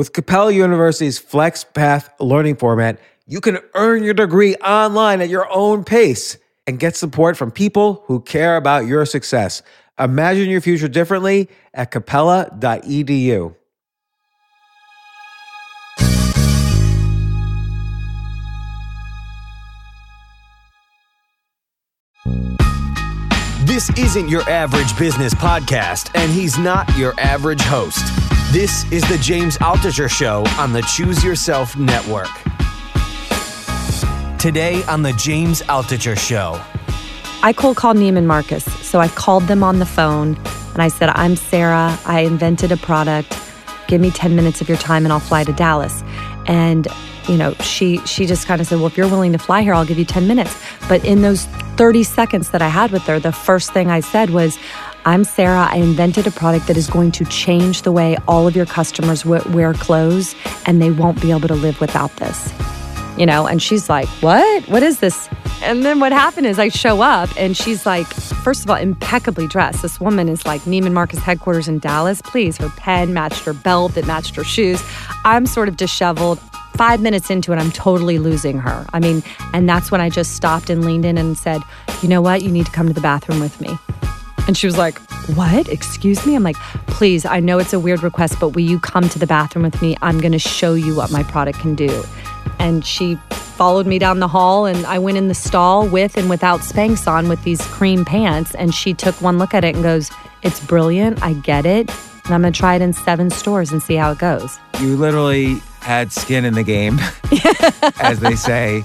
With Capella University's FlexPath learning format, you can earn your degree online at your own pace and get support from people who care about your success. Imagine your future differently at capella.edu. This isn't your average business podcast, and he's not your average host. This is the James Altucher Show on the Choose Yourself Network. Today on the James Altucher Show. I cold called Neiman Marcus. So I called them on the phone and I said, I'm Sara. I invented a product. Give me 10 minutes of your time and I'll fly to Dallas. And you know, she she just kind of said, "Well, if you're willing to fly here, I'll give you 10 minutes." But in those 30 seconds that I had with her, the first thing I said was, "I'm Sara. I invented a product that is going to change the way all of your customers wear clothes and they won't be able to live without this." You know, and she's like, "What? What is this?" And then what happened is I show up and she's like, first of all, impeccably dressed. This woman is like Neiman Marcus headquarters in Dallas. Please, her pen matched her belt, it matched her shoes. I'm sort of disheveled five minutes into it, I'm totally losing her. I mean, and that's when I just stopped and leaned in and said, you know what? You need to come to the bathroom with me. And she was like, What? Excuse me? I'm like, Please, I know it's a weird request, but will you come to the bathroom with me? I'm going to show you what my product can do. And she followed me down the hall, and I went in the stall with and without Spanx on with these cream pants. And she took one look at it and goes, It's brilliant. I get it. And I'm going to try it in seven stores and see how it goes. You literally had skin in the game, as they say.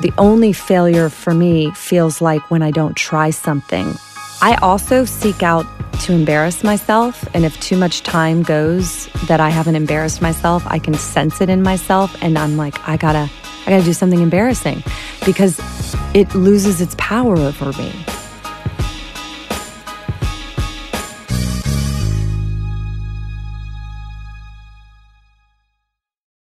The only failure for me feels like when I don't try something. I also seek out to embarrass myself. And if too much time goes that I haven't embarrassed myself, I can sense it in myself. And I'm like, I gotta, I gotta do something embarrassing because it loses its power over me.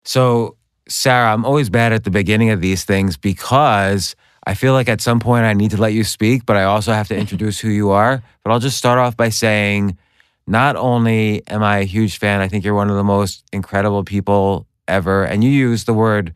So, Sara, I'm always bad at the beginning of these things because I feel like at some point I need to let you speak, but I also have to introduce who you are. But I'll just start off by saying not only am I a huge fan, I think you're one of the most incredible people ever. And you use the word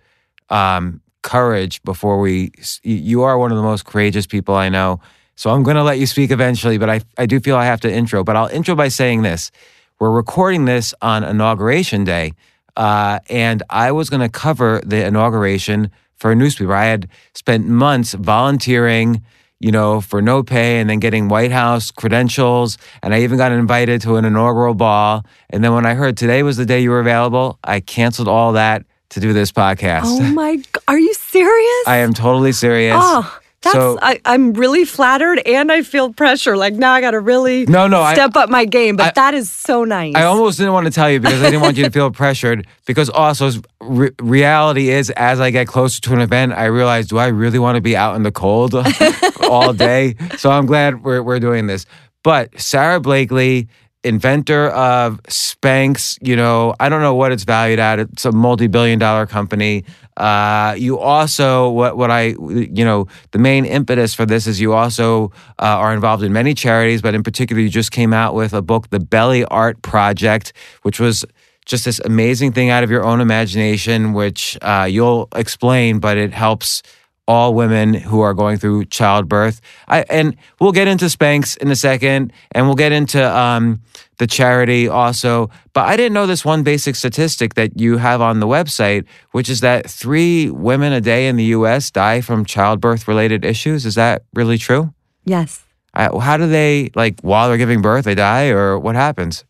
um, courage before we, you are one of the most courageous people I know. So I'm going to let you speak eventually, but I, I do feel I have to intro. But I'll intro by saying this. We're recording this on Inauguration Day. Uh, and I was going to cover the inauguration for a newspaper. I had spent months volunteering, you know, for no pay and then getting White House credentials. And I even got invited to an inaugural ball. And then when I heard today was the day you were available, I canceled all that to do this podcast. Oh my, are you serious? I am totally serious. Oh. That's, so I, am really flattered and I feel pressure. Like now I got to really no, no, step I, up my game. But I, that is so nice. I almost didn't want to tell you because I didn't want you to feel pressured. Because also, re- reality is, as I get closer to an event, I realize, do I really want to be out in the cold all day? So I'm glad we're, we're doing this. But Sara Blakely inventor of Spanx. You know, I don't know what it's valued at. It's a multi-billion dollar company. Uh, you also what what I you know the main impetus for this is you also uh, are involved in many charities, but in particular you just came out with a book, The Belly Art Project, which was just this amazing thing out of your own imagination, which uh, you'll explain, but it helps all women who are going through childbirth. I, and we'll get into Spanx in a second, and we'll get into um, the charity also. But I didn't know this one basic statistic that you have on the website, which is that three women a day in the U.S. die from childbirth related issues. Is that really true? Yes. I, how do they like while they're giving birth they die, or what happens?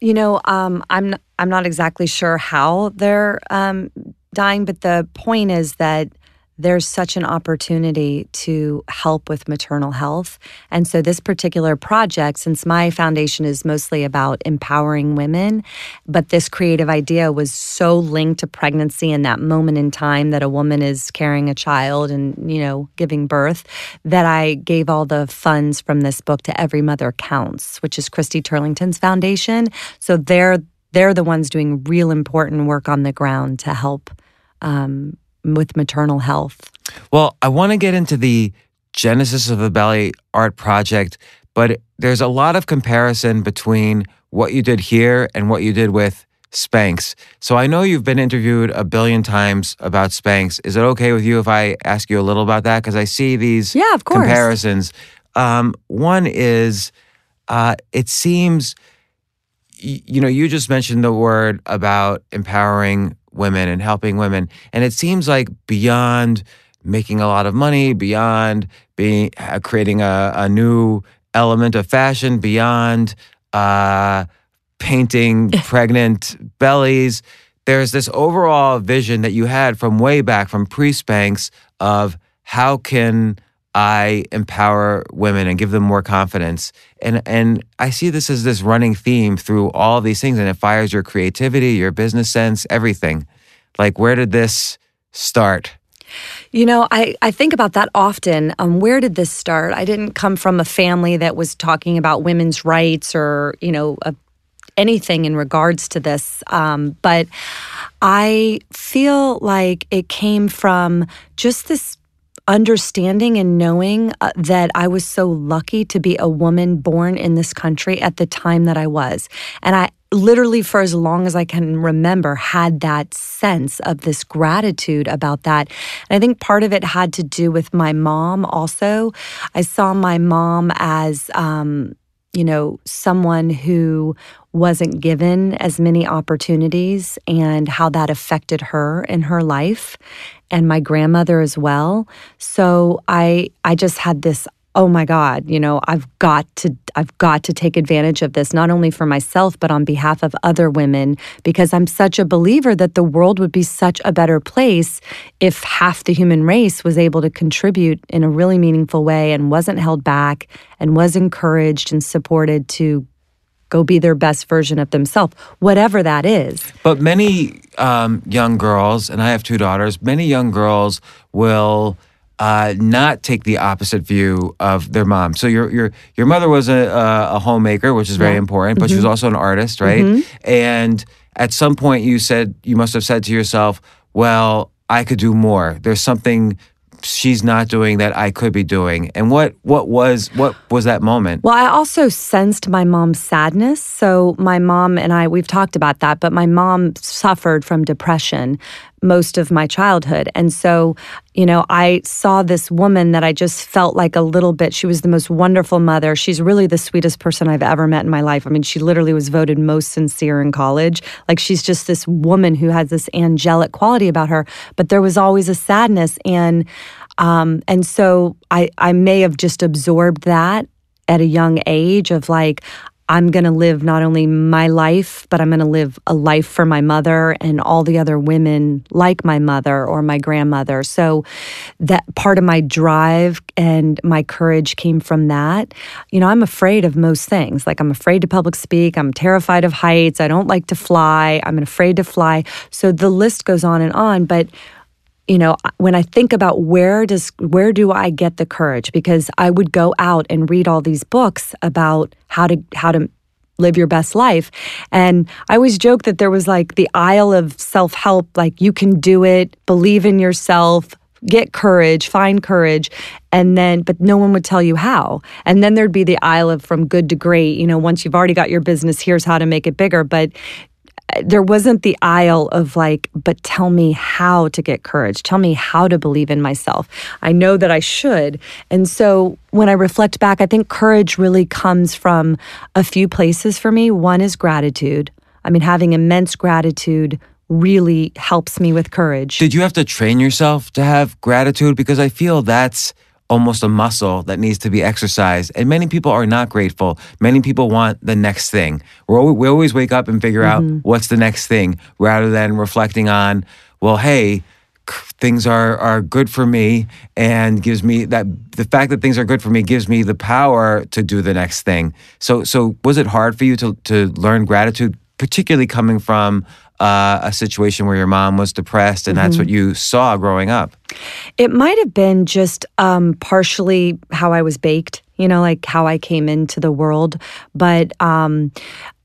You know, um, I'm I'm not exactly sure how they're um, dying, but the point is that there's such an opportunity to help with maternal health. And so, this particular project, since my foundation is mostly about empowering women, but this creative idea was so linked to pregnancy and that moment in time that a woman is carrying a child and, you know, giving birth, that I gave all the funds from this book to Every Mother Counts, which is Christy Turlington's foundation. So, they're they're the ones doing real important work on the ground to help um, with maternal health? Well, I want to get into the genesis of the Belly Art Project, but there's a lot of comparison between what you did here and what you did with Spanx. So I know you've been interviewed a billion times about Spanx. Is it okay with you if I ask you a little about that? Because I see these Yeah, of course. comparisons. Um, one is, uh, it seems, y- you know, you just mentioned the word about empowering women and helping women, and it seems like beyond making a lot of money, beyond being uh, creating a, a new element of fashion, beyond uh, painting pregnant bellies. There's this overall vision that you had from way back, from pre Spanx, of how can I empower women and give them more confidence. And and I see this as this running theme through all these things, and it fires your creativity, your business sense, everything. Like, where did this start? You know, I, I think about that often. Um, where did this start? I didn't come from a family that was talking about women's rights or, you know, a, anything in regards to this. Um, but I feel like it came from just this understanding and knowing uh, that I was so lucky to be a woman born in this country at the time that I was. And I literally, for as long as I can remember, had that sense of this gratitude about that. And I think part of it had to do with my mom also. I saw my mom as, um, you know, someone who wasn't given as many opportunities and how that affected her in her life and my grandmother as well. So I I just had this oh my god, you know, I've got to I've got to take advantage of this not only for myself but on behalf of other women because I'm such a believer that the world would be such a better place if half the human race was able to contribute in a really meaningful way and wasn't held back and was encouraged and supported to go be their best version of themselves, whatever that is. But many um, young girls, and I have two daughters, many young girls will uh, not take the opposite view of their mom. So your your your mother was a, a, a homemaker, which is very important, but she was also an artist, right? And at some point, you said you must have said to yourself, "Well, I could do more. There's something." She's not doing that I could be doing, and what what was what was that moment? Well, I also sensed my mom's sadness. So, my mom and I, we've talked about that, but my mom suffered from depression most of my childhood. And so, you know, I saw this woman that I just felt like a little bit. She was the most wonderful mother. She's really the sweetest person I've ever met in my life. I mean, she literally was voted most sincere in college. Like, she's just this woman who has this angelic quality about her, but there was always a sadness. And, um, and so I, I may have just absorbed that at a young age of like, I'm going to live not only my life, but I'm going to live a life for my mother and all the other women like my mother or my grandmother. So that part of my drive and my courage came from that. You know, I'm afraid of most things. Like I'm afraid to public speak, I'm terrified of heights, I don't like to fly, I'm afraid to fly. So the list goes on and on, but you know when i think about where does where do i get the courage? Because i would go out and read all these books about how to how to live your best life. And i always joke that there was like the aisle of self-help like you can do it believe in yourself get courage find courage and then but no one would tell you how. And then there'd be the aisle of from good to great you know once you've already got your business here's how to make it bigger. But there wasn't the aisle of like, but tell me how to get courage. Tell me how to believe in myself. I know that I should. And so when I reflect back, I think courage really comes from a few places for me. One is gratitude. I mean, having immense gratitude really helps me with courage. Did you have to train yourself to have gratitude? Because I feel that's almost a muscle that needs to be exercised. And many people are not grateful. Many people want the next thing. We're, al- we always wake up and figure out mm-hmm. what's the next thing rather than reflecting on, well, hey, things are, are good for me and gives me that the fact that things are good for me gives me the power to do the next thing. So so was it hard for you to to learn gratitude, particularly coming from uh, a situation where your mom was depressed and that's what you saw growing up? It might have been just um, partially how I was baked, you know, like how I came into the world. But um,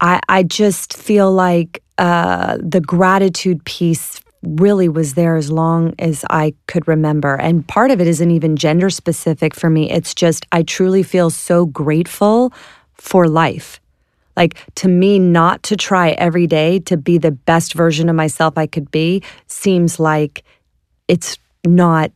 I, I just feel like uh, the gratitude piece really was there as long as I could remember. And part of it isn't even gender specific for me. It's just I truly feel so grateful for life. Like to me, not to try every day to be the best version of myself I could be seems like it's not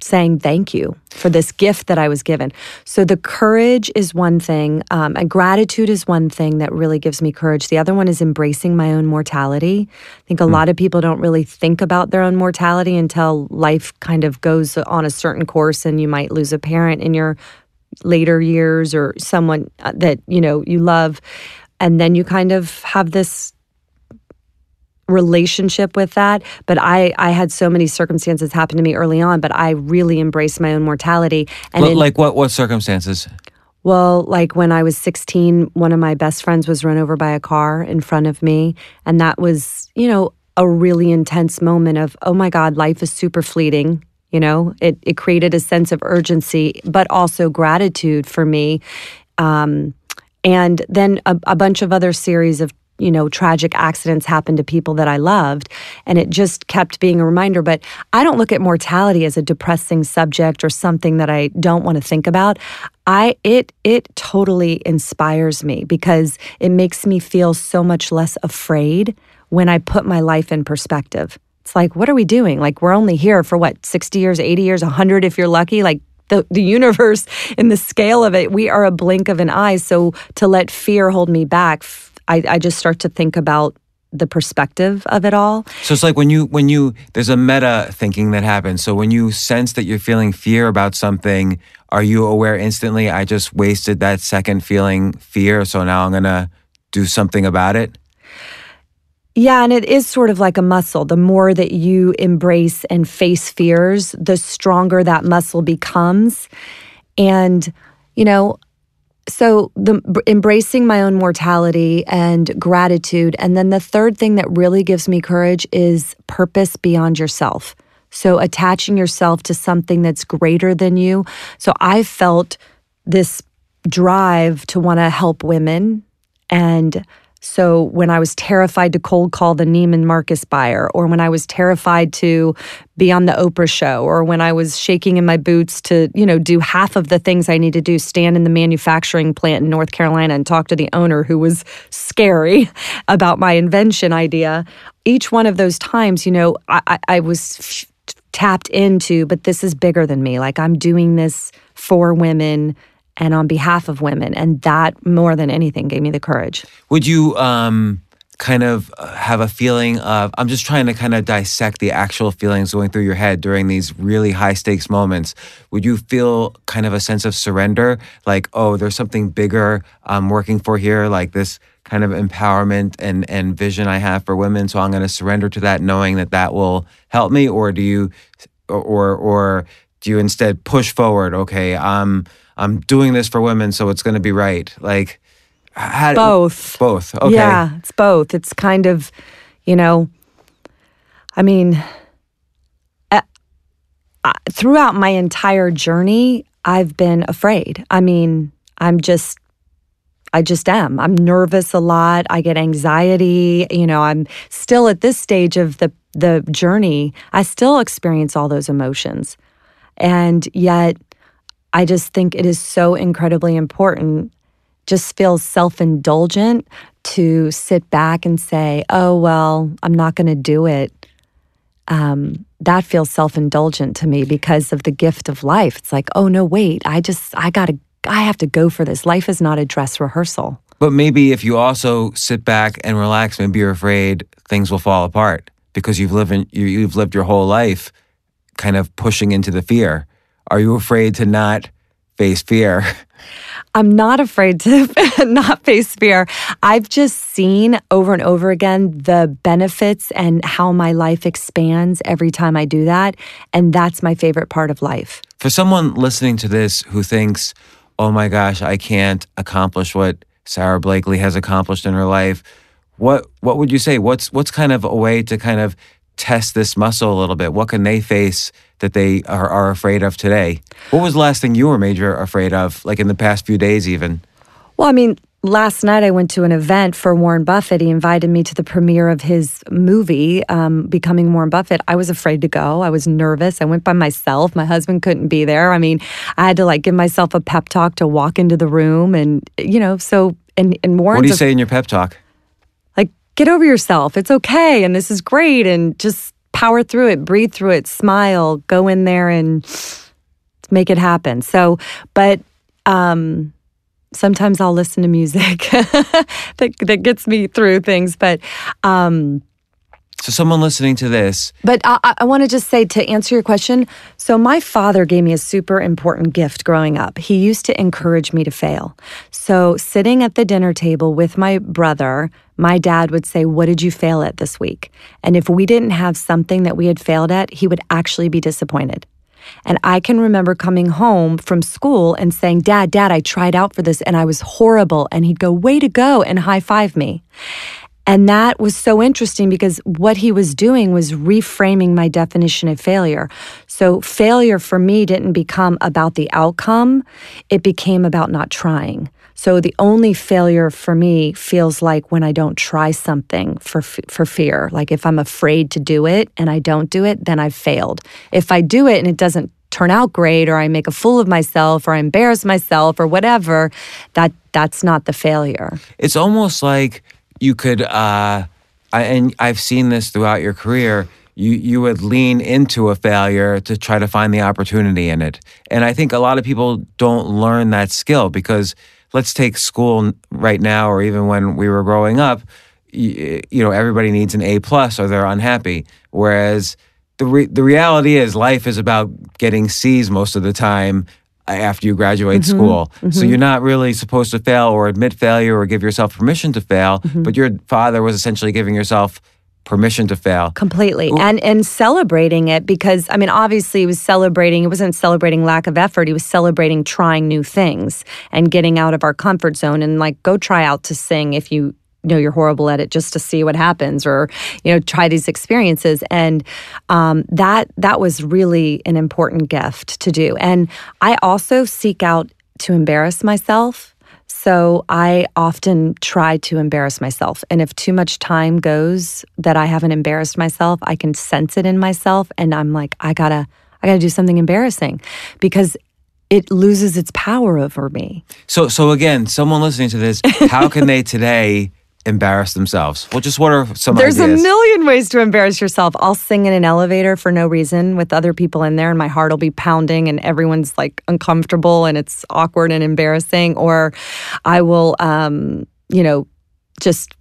saying thank you for this gift that I was given. So the courage is one thing, um, and gratitude is one thing that really gives me courage. The other one is embracing my own mortality. I think a lot of people don't really think about their own mortality until life kind of goes on a certain course, and you might lose a parent in your later years or someone uh, that you know you love, and then you kind of have this relationship with that. But i i had so many circumstances happen to me early on but i really embraced my own mortality. And L- in- like what what circumstances? well like when i was 16 one of my best friends was run over by a car in front of me. And that was you know a really intense moment of oh my god life is super fleeting you know? It it created a sense of urgency but also gratitude for me. Um, and then a, a bunch of other series of you know tragic accidents happened to people that i loved and it just kept being a reminder. But i don't look at mortality as a depressing subject or something that i don't want to think about. I it it totally inspires me because it makes me feel so much less afraid when i put my life in perspective it's like what are we doing like we're only here for what 60 years 80 years 100 if you're lucky like the, the universe in the scale of it we are a blink of an eye so to let fear hold me back I just start to think about the perspective of it all So it's like when you when you there's a meta thinking that happens. So when you sense that you're feeling fear about something, are you aware instantly? I just wasted that second feeling fear, so now I'm gonna do something about it. Yeah, and it is sort of like a muscle. The more that you embrace and face fears, the stronger that muscle becomes. And, you know, so the embracing my own mortality and gratitude and then the third thing that really gives me courage is purpose beyond yourself. So attaching yourself to something that's greater than you. So I felt this drive to want to help women and so when I was terrified to cold call the Neiman Marcus buyer, or when I was terrified to be on the Oprah show, or when I was shaking in my boots to, you know, do half of the things I need to do, stand in the manufacturing plant in North Carolina and talk to the owner who was scary about my invention idea. Each one of those times, you know, I, I, was f- tapped into, but this is bigger than me. Like I'm doing this for women and on behalf of women. And that more than anything gave me the courage. Would you um, kind of uh, have a feeling of, I'm just trying to kind of dissect the actual feelings going through your head during these really high stakes moments. Would you feel kind of a sense of surrender? Like, oh, there's something bigger I'm working for here, like this kind of empowerment and, and vision I have for women. So I'm going to surrender to that, knowing that that will help me. Or do you, or, or, do you instead push forward? Okay, I'm I'm doing this for women, so it's going to be right. Like how, both, both. Okay, yeah, it's both. It's kind of, you know, I mean, uh, uh, throughout my entire journey, I've been afraid. I mean, I'm just I just am. I'm nervous a lot. I get anxiety. You know, I'm still at this stage of the the journey. I still experience all those emotions. And yet I just think it is so incredibly important just feels self-indulgent to sit back and say, "Oh, well, I'm not going to do it." Um, that feels self-indulgent to me because of the gift of life. It's like, "Oh no, wait. I just I got to I have to go for this. Life is not a dress rehearsal. But maybe if you also sit back and relax, maybe you're afraid things will fall apart because you've lived in, you, you've lived your whole life kind of pushing into the fear. Are you afraid to not face fear? I'm not afraid to not face fear. I've just seen over and over again the benefits and how my life expands every time I do that. And that's my favorite part of life. For someone listening to this who thinks, oh my gosh, I can't accomplish what Sara Blakely has accomplished in her life, what what would you say? What's what's kind of a way to kind of test this muscle a little bit? What can they face that they are, are afraid of today? What was the last thing you were major afraid of, like in the past few days, even? Well, I mean, last night I went to an event for Warren Buffett. He invited me to the premiere of his movie, um, Becoming Warren Buffett. I was afraid to go. I was nervous. I went by myself. My husband couldn't be there. I mean, I had to like give myself a pep talk to walk into the room. And, you know, so and and warns What do you say in your pep talk? Get over yourself. It's okay, and this is great, and just power through it, breathe through it, smile, go in there and make it happen. So, but um, sometimes I'll listen to music that that gets me through things, but. Um, So someone listening to this, But I, I- want to just say to answer your question. So my father gave me a super important gift growing up. He used to encourage me to fail. So sitting at the dinner table with my brother, my dad would say, "What did you fail at this week?" And if we didn't have something that we had failed at, he would actually be disappointed. And I can remember coming home from school and saying, Dad, Dad, I tried out for this and I was horrible. And he'd go, Way to go, and high five me. And that was so interesting because what he was doing was reframing my definition of failure. So, failure for me didn't become about the outcome, it became about not trying. So, the only failure for me feels like when I don't try something for, for fear. Like if I'm afraid to do it and I don't do it, then I've failed. If I do it and it doesn't turn out great or I make a fool of myself or I embarrass myself or whatever, that that's not the failure. it's almost like you could, uh, I, and I've seen this throughout your career. You you would lean into a failure to try to find the opportunity in it, and I think a lot of people don't learn that skill because let's take school right now, or even when we were growing up, you, you know everybody needs an A plus or they're unhappy, whereas the re- the reality is life is about getting C's most of the time after you graduate mm-hmm. school. So mm-hmm. you're not really supposed to fail or admit failure or give yourself permission to fail, mm-hmm. but your father was essentially giving yourself permission to fail. completely and and celebrating it because i mean obviously he was celebrating it wasn't celebrating lack of effort he was celebrating trying new things and getting out of our comfort zone and like go try out to sing if you know you're horrible at it just to see what happens or you know try these experiences and um, that that was really an important gift to do and i also seek out to embarrass myself so I often try to embarrass myself. And if too much time goes that I haven't embarrassed myself, I can sense it in myself and I'm like, I gotta, I gotta do something embarrassing because it loses its power over me. So so again, someone listening to this, how can they today embarrass themselves? Well, just what are some There's ideas? a million ways to embarrass yourself. I'll sing in an elevator for no reason with other people in there, and my heart will be pounding, and everyone's like uncomfortable and it's awkward and embarrassing. Or I will, um, you know, just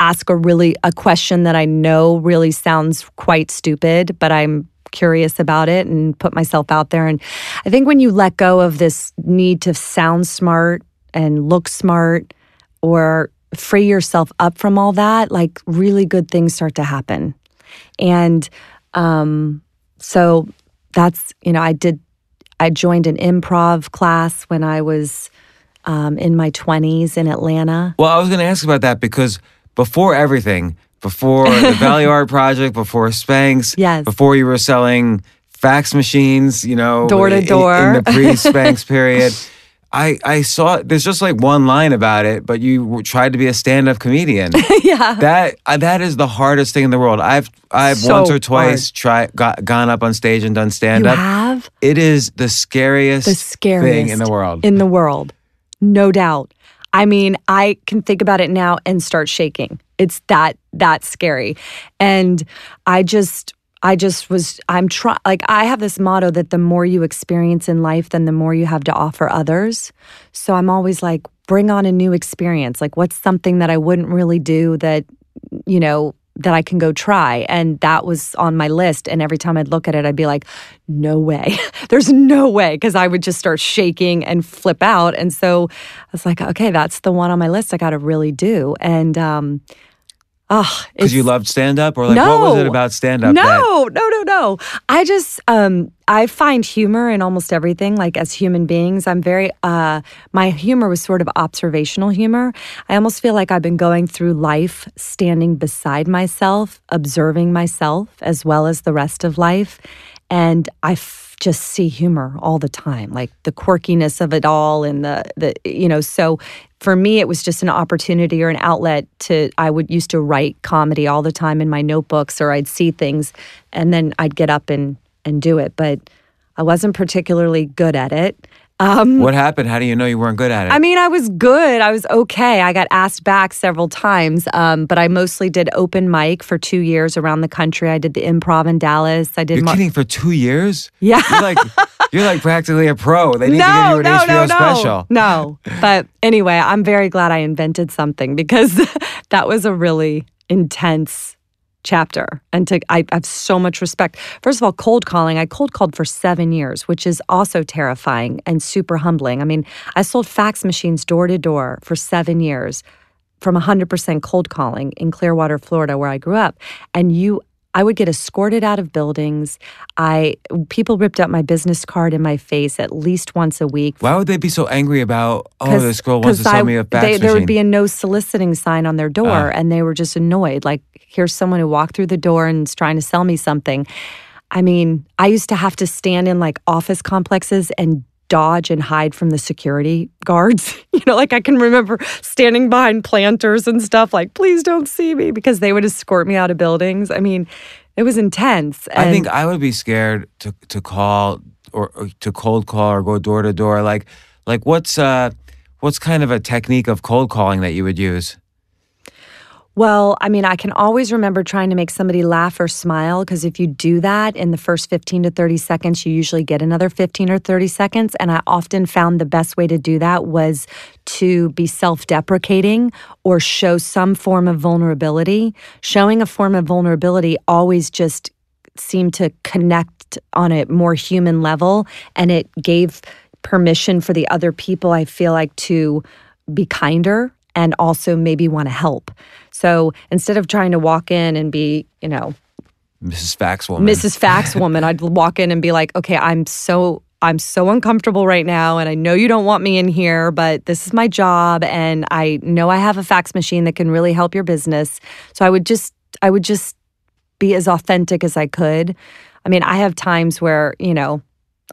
ask a really a question that I know really sounds quite stupid, but I'm curious about it and put myself out there. And I think when you let go of this need to sound smart and look smart or free yourself up from all that, like really good things start to happen. And um, so that's, you know, I did, I joined an improv class when I was um, in my 20s in Atlanta. Well, I was going to ask about that because before everything, before the Belly Art Project, before Spanx, Yes. before you were selling fax machines, you know, Door to door. in the pre-Spanx period. I, I saw there's just like one line about it, but you tried to be a stand-up comedian. yeah. that uh, that is the hardest thing in the world. I've I've So once or twice tried got gone up on stage and done stand-up. You have It is the scariest, the scariest thing in the world. In the world. No doubt. I mean, I can think about it now and start shaking. It's that that scary. And I just I just was I'm trying like I have this motto that the more you experience in life then the more you have to offer others. So I'm always like bring on a new experience. Like what's something that I wouldn't really do that you know that I can go try. And that was on my list. And every time I'd look at it, I'd be like, no way. There's no way. Cause I would just start shaking and flip out. And so I was like, okay, that's the one on my list I got to really do. And, um, oh, Because you loved stand-up, or like what was it about stand-up? that- no, no, no, no. I just um I find humor in almost everything. Like as human beings, I'm very uh my humor was sort of observational humor. I almost feel like I've been going through life standing beside myself, observing myself as well as the rest of life, and I f- just see humor all the time, like the quirkiness of it all and the the you know, so for me it was just an opportunity or an outlet to I would used to write comedy all the time in my notebooks or I'd see things and then I'd get up and and do it. But I wasn't particularly good at it Um, What happened? How do you know you weren't good at it? I mean, I was good. I was okay. I got asked back several times, um, but I mostly did open mic for two years around the country. I did the improv in Dallas. I did. You're mar- kidding for two years? Yeah. You're like you're like practically a pro. They need no, to give you an no, HBO no, no, special. no. But anyway, I'm very glad I invented something because that was a really intense chapter. And to, I, have so much respect. First of all, cold calling. I cold called for seven years, which is also terrifying and super humbling. I mean, I sold fax machines door to door for seven years from 100% cold calling in Clearwater, Florida, where I grew up. And you, I would get escorted out of buildings. I people ripped up my business card in my face at least once a week. Why would they be so angry about? Oh, this girl wants to sell I- me a fax they. There would be a no soliciting sign on their door, Ah. and they were just annoyed. Like, here's someone who walked through the door and is trying to sell me something. I mean, I used to have to stand in like office complexes and dodge and hide from the security guards. you know, like I can remember standing behind planters and stuff, like, please don't see me, because they would escort me out of buildings. I mean, it was intense. I think I would be scared to to call or, or to cold call or go door to door. Like like what's uh what's kind of a technique of cold calling that you would use? Well, I mean, I can always remember trying to make somebody laugh or smile because if you do that in the first 15 to 30 seconds, you usually get another 15 or 30 seconds. And I often found the best way to do that was to be self deprecating or show some form of vulnerability. Showing a form of vulnerability always just seemed to connect on a more human level and it gave permission for the other people, I feel like, to be kinder and also maybe want to help. So instead of trying to walk in and be, you know, Mrs. Fax woman. Mrs. Fax woman, I'd walk in and be like, okay, I'm so I'm so uncomfortable right now and I know you don't want me in here, but this is my job and I know I have a fax machine that can really help your business. So I would just I would just be as authentic as I could. I mean, I have times where, you know,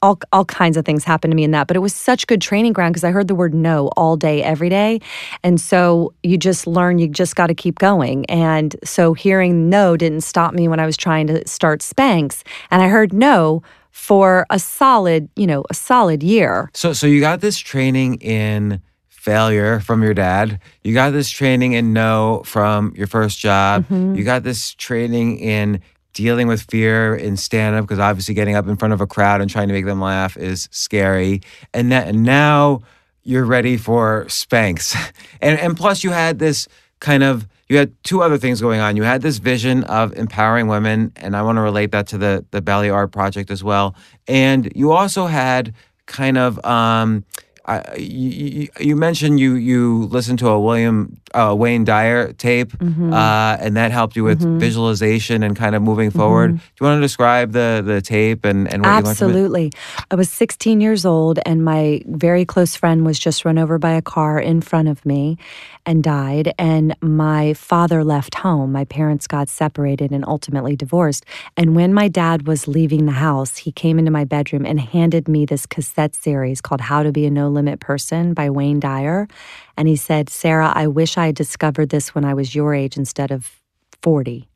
all all kinds of things happen to me in that, but it was such good training ground because I heard the word no all day every day. And so you just learn you just got to keep going. And so hearing no didn't stop me when I was trying to start Spanx, and I heard no for a solid, you know, a solid year. So so you got this training in failure from your dad. You got this training in no from your first job. Mm-hmm. You got this training in dealing with fear in stand up because obviously getting up in front of a crowd and trying to make them laugh is scary. And that now you're ready for Spanx. And and plus you had this kind of you had two other things going on. You had this vision of empowering women, and I want to relate that to the the Belly Art Project as well. And you also had kind of um, I, you, you- mentioned you you listened to a William uh, Wayne Dyer tape, Mm-hmm. uh, and that helped you with visualization and kind of moving forward. Do you want to describe the the tape and and what you from it? Absolutely. I was 16 years old, and my very close friend was just run over by a car in front of me and died. And my father left home. My parents got separated and ultimately divorced. And when my dad was leaving the house, he came into my bedroom and handed me this cassette series called How to Be a No Limit Person by Wayne Dyer. And he said, Sara, I wish I had discovered this when I was your age instead of 40,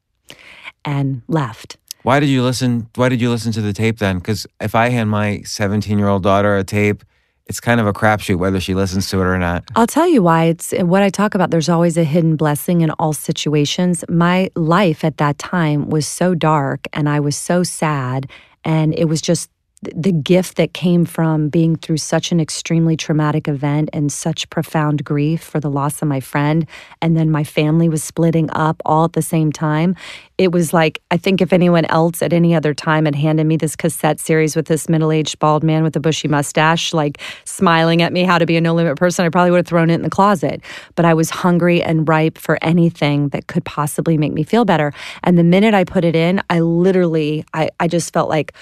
and left. Why did you listen? Why did you listen to the tape then? Because if I hand my 17 year old daughter a tape, it's kind of a crapshoot whether she listens to it or not. I'll tell you why. It's what I talk about. There's always a hidden blessing in all situations. My life at that time was so dark and I was so sad. And it was just the gift that came from being through such an extremely traumatic event and such profound grief for the loss of my friend. And then my family was splitting up all at the same time. It was like, I think if anyone else at any other time had handed me this cassette series with this middle aged bald man with a bushy mustache, like smiling at me how to be a no limit person, I probably would have thrown it in the closet. But I was hungry and ripe for anything that could possibly make me feel better. And the minute I put it in, I literally, I, I just felt like,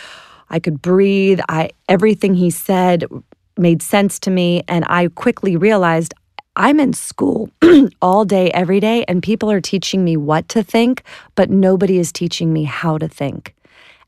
I could breathe. I everything he said made sense to me and I quickly realized I'm in school all day every day and people are teaching me what to think, but nobody is teaching me how to think.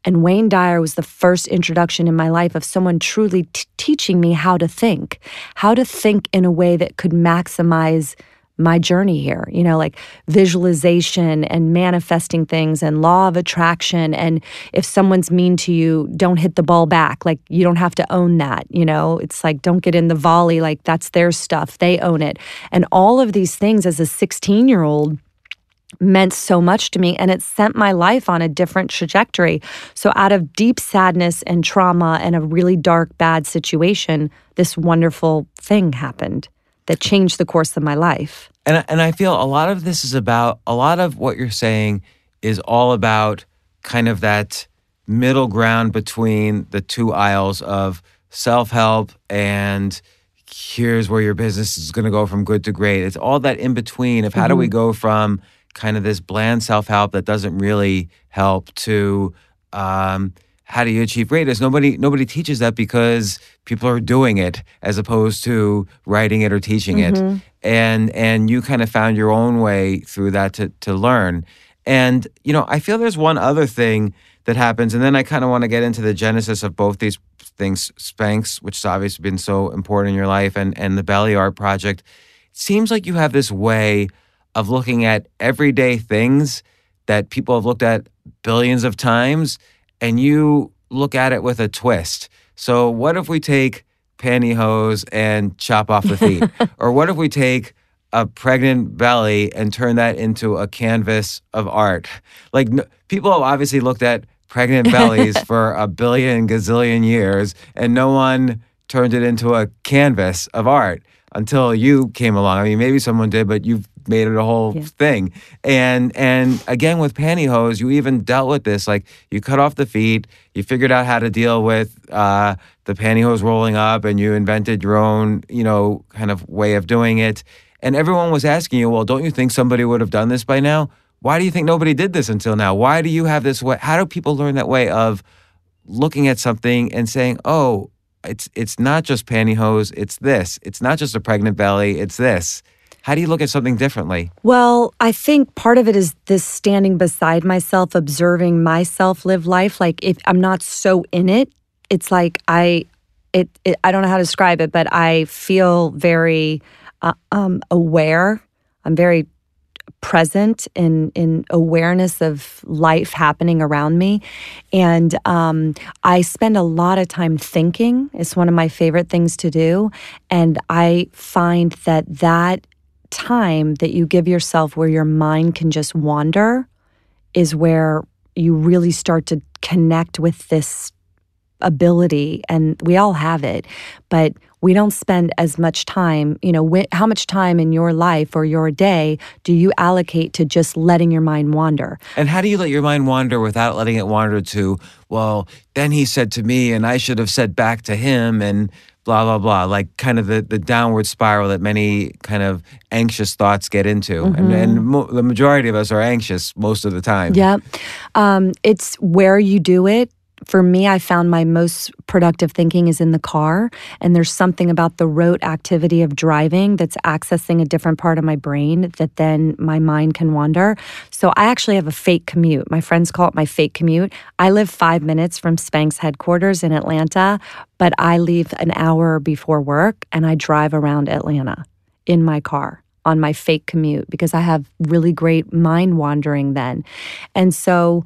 And Wayne Dyer was the first introduction in my life of someone truly t- teaching me how to think, how to think in a way that could maximize my journey here, you know, like visualization and manifesting things and law of attraction. And if someone's mean to you, don't hit the ball back. Like, you don't have to own that, you know? It's like, don't get in the volley. Like, that's their stuff. They own it. And all of these things as a 16 year old meant so much to me and it sent my life on a different trajectory. So, out of deep sadness and trauma and a really dark, bad situation, this wonderful thing happened that changed the course of my life. And and I feel a lot of this is about a lot of what you're saying is all about kind of that middle ground between the two aisles of self-help and here's where your business is going to go from good to great. It's all that in between of how mm-hmm. do we mm-hmm. go from kind of this bland self-help that doesn't really help to um, how do you achieve greatness? Nobody nobody teaches that because people are doing it as opposed to writing it or teaching mm-hmm. it. And and you kind of found your own way through that to to learn. And you know, I feel there's one other thing that happens, and then I kind of want to get into the genesis of both these things, Spanx, which has obviously been so important in your life, and and the Belly Art Project. It seems like you have this way of looking at everyday things that people have looked at billions of times and you look at it with a twist. So, what if we take pantyhose and chop off the feet? or what if we take a pregnant belly and turn that into a canvas of art? Like, people have obviously looked at pregnant bellies for a billion gazillion years, and no one turned it into a canvas of art until you came along. I mean, maybe someone did, but you've made it a whole yeah. thing. And and again with pantyhose, you even dealt with this. Like you cut off the feet, you figured out how to deal with uh, the pantyhose rolling up, and you invented your own, you know, kind of way of doing it. And everyone was asking you, well, don't you think somebody would have done this by now? Why do you think nobody did this until now? Why do you have this way? How do people learn that way of looking at something and saying, oh, it's it's not just pantyhose, it's this. It's not just a pregnant belly, it's this. How do you look at something differently? Well, I think part of it is this standing beside myself, observing myself live life. Like if I'm not so in it, it's like I, it, it I don't know how to describe it, but I feel very uh, um, aware. I'm very present in in awareness of life happening around me and um, i spend a lot of time thinking it's one of my favorite things to do and i find that that time that you give yourself where your mind can just wander is where you really start to connect with this ability and we all have it but we don't spend as much time you know wh- how much time in your life or your day do you allocate to just letting your mind wander? And how do you let your mind wander without letting it wander to well then he said to me and i should have said back to him and blah blah blah like kind of the, the downward spiral that many kind of anxious thoughts get into. Mm-hmm. and, and mo- the majority of us are anxious most of the time. Yeah um, it's where you do it for me, I found my most productive thinking is in the car. And there's something about the rote activity of driving that's accessing a different part of my brain that then my mind can wander. So I actually have a fake commute. My friends call it my fake commute. I live five minutes from Spanx headquarters in Atlanta, but I leave an hour before work and I drive around Atlanta in my car on my fake commute because I have really great mind wandering then. And so,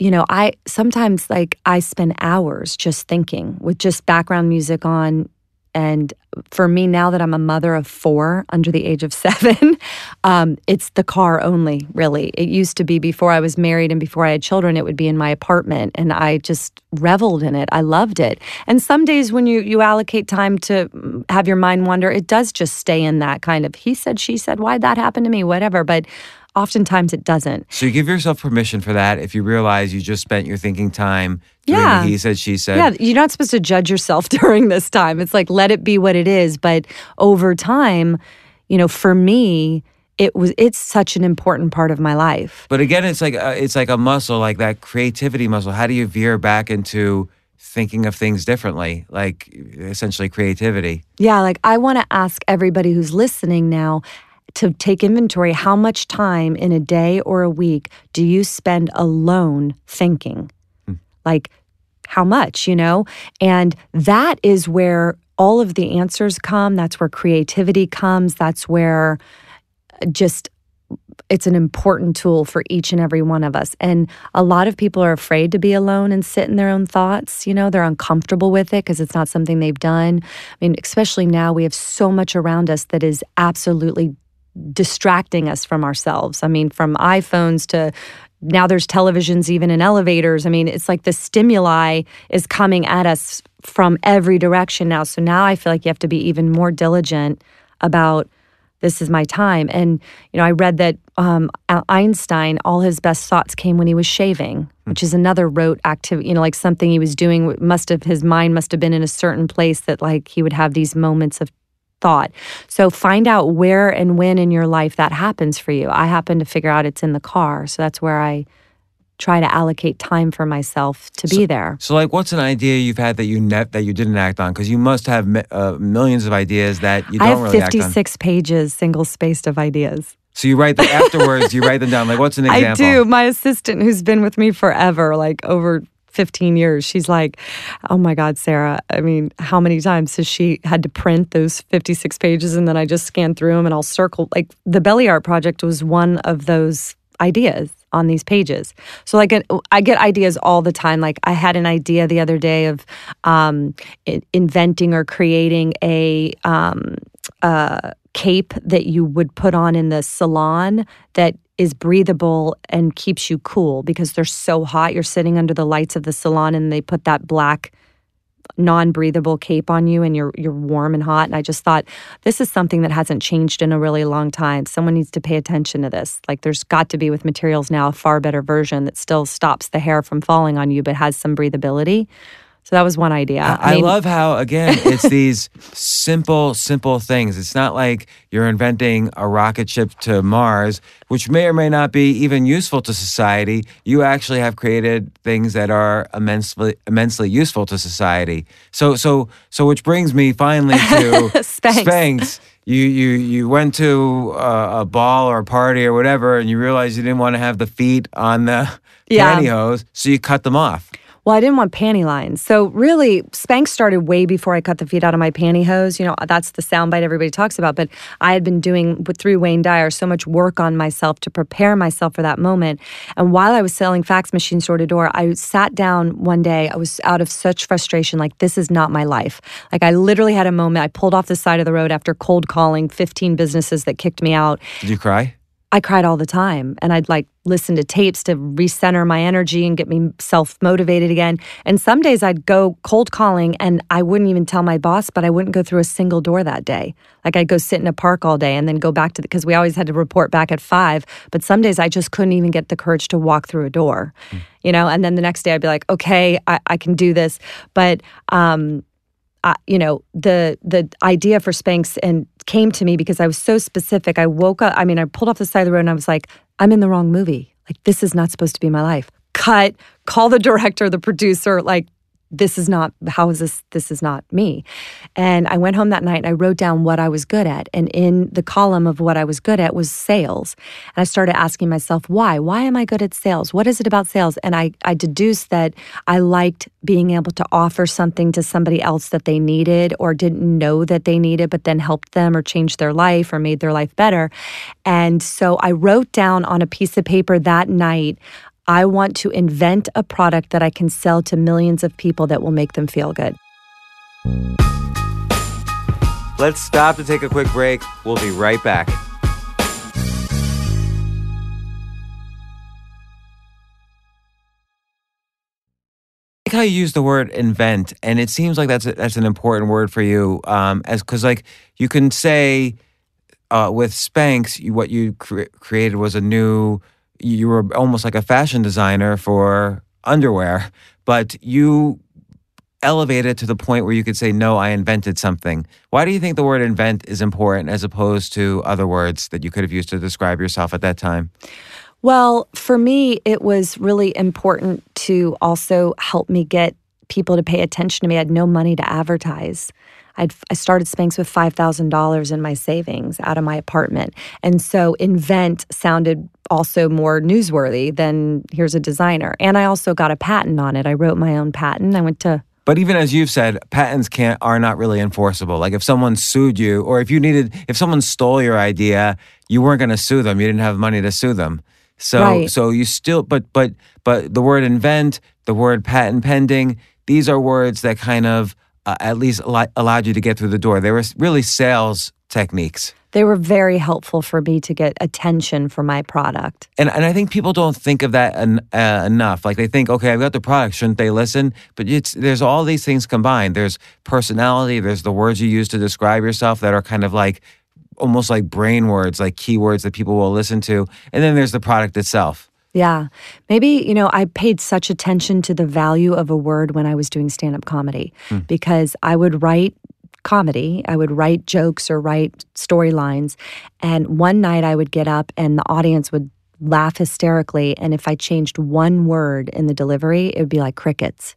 you know, I sometimes like I spend hours just thinking with just background music on. And for me, now that I'm a mother of four under the age of seven, um, it's the car only, really. It used to be before I was married and before I had children, it would be in my apartment. And I just reveled in it. I loved it. And some days when you, you allocate time to mm, have your mind wander, it does just stay in that kind of he said, she said, why'd that happen to me, whatever. But oftentimes it doesn't. So you give yourself permission for that if you realize you just spent your thinking time yeah. he said, she said. Yeah, you're not supposed to judge yourself during this time. It's like let it be what it is. But over time, you know, for me, it was it's such an important part of my life. But again, it's like a, it's like a muscle, like that creativity muscle. How do you veer back into thinking of things differently, like essentially creativity? Yeah, like I want to ask everybody who's listening now to take inventory how much time in a day or a week do you spend alone thinking? Hmm. Like, how much, you know? And that is where all of the answers come. That's where creativity comes. That's where just it's an important tool for each and every one of us. And a lot of people are afraid to be alone and sit in their own thoughts. You know, they're uncomfortable with it because it's not something they've done. I mean, especially now we have so much around us that is absolutely distracting us from ourselves. I mean, from iPhones to now there's televisions even in elevators. I mean, it's like the stimuli is coming at us from every direction now. So now I feel like you have to be even more diligent about this is my time. And, you know, I read that um, Einstein, all his best thoughts came when he was shaving, which is another rote activity, you know, like something he was doing must have, his mind must have been in a certain place that like he would have these moments of thought. So find out where and when in your life that happens for you. I happen to figure out it's in the car. So that's where I try to allocate time for myself to so, be there. So, like, what's an idea you've had that you ne- that you didn't act on? Because you must have uh, millions of ideas that you don't I have really 56 pages, single spaced of ideas. So you write them afterwards. you write them down. Like, what's an example? I do. My assistant, who's been with me forever, like over 15 years. She's like, oh my God, Sara. I mean, how many times has she had to print those 56 pages and then I just scan through them and I'll circle? Like, the Belly Art Project was one of those ideas on these pages. So like I get ideas all the time. Like I had an idea the other day of um, inventing or creating a um, uh, cape that you would put on in the salon that is breathable and keeps you cool because they're so hot. You're sitting under the lights of the salon and they put that black non-breathable cape on you and you're you're warm and hot and I just thought this is something that hasn't changed in a really long time. Someone needs to pay attention to this. Like there's got to be with materials now a far better version that still stops the hair from falling on you but has some breathability. So that was one idea. I, I, mean, love how again it's these simple, simple things. It's not like you're inventing a rocket ship to Mars, which may or may not be even useful to society. You actually have created things that are immensely, immensely useful to society. So, so, so, which brings me finally to Spanx. Spanx. You, you, you went to a, a, ball or a party or whatever, and you realized you didn't want to have the feet on the yeah. pantyhose, so you cut them off. Well, I didn't want panty lines. So really, Spanx started way before I cut the feet out of my pantyhose. You know, that's the soundbite everybody talks about. But I had been doing with through Wayne Dyer so much work on myself to prepare myself for that moment. And while I was selling fax machines door to door, I sat down one day. I was out of such frustration, like this is not my life. Like I literally had a moment. I pulled off the side of the road after cold calling 15 businesses that kicked me out. Did you cry? I cried all the time and I'd like listen to tapes to recenter my energy and get me self motivated again. And some days I'd go cold calling and I wouldn't even tell my boss, but I wouldn't go through a single door that day. Like I'd go sit in a park all day and then go back to the, because we always had to report back at five. But some days I just couldn't even get the courage to walk through a door, mm. you know? And then the next day I'd be like, okay, I, I can do this. But, um, uh, you know the the idea for Spanx and came to me because I was so specific. I woke up. I mean, I pulled off the side of the road and I was like, I'm in the wrong movie. Like this is not supposed to be my life. Cut. Call the director, the producer. Like this is not how is this this is not me. And i went home that night and i wrote down what i was good at. And in the column of what i was good at was sales. And i started asking myself why? Why am i good at sales? What is it about sales? And i i deduced that i liked being able to offer something to somebody else that they needed or didn't know that they needed but then helped them or changed their life or made their life better. And so i wrote down on a piece of paper that night I want to invent a product that I can sell to millions of people that will make them feel good. Let's stop to take a quick break. We'll be right back. like how you use the word invent, and it seems like that's a, that's an important word for you, um, as because like you can say uh, with Spanx, you, what you cre- created was a new you were almost like a fashion designer for underwear, but you elevated to the point where you could say, No, I invented something. Why do you think the word invent is important as opposed to other words that you could have used to describe yourself at that time? Well, for me, it was really important to also help me get people to pay attention to me. I had no money to advertise. I'd, I started Spanx with $5,000 in my savings out of my apartment. And so invent sounded also more newsworthy than here's a designer. And I also got a patent on it. I wrote my own patent. I went to But even as you've said, patents can't are not really enforceable. Like if someone sued you, or if you needed, if someone stole your idea, you weren't going to sue them. You didn't have money to sue them. So Right. so you still, but but but the word invent, the word patent pending, these are words that kind of uh, at least allo- allowed you to get through the door. They were really sales techniques. They were very helpful for me to get attention for my product. And and I think people don't think of that en- uh, enough. Like they think, okay, I've got the product, shouldn't they listen? But it's there's all these things combined. There's personality. There's the words you use to describe yourself that are kind of like almost like brain words, like keywords that people will listen to. And then there's the product itself. Yeah. Maybe, you know, I paid such attention to the value of a word when I was doing stand up comedy hmm. because I would write comedy, I would write jokes or write storylines. And one night I would get up and the audience would laugh hysterically. And if I changed one word in the delivery, it would be like crickets.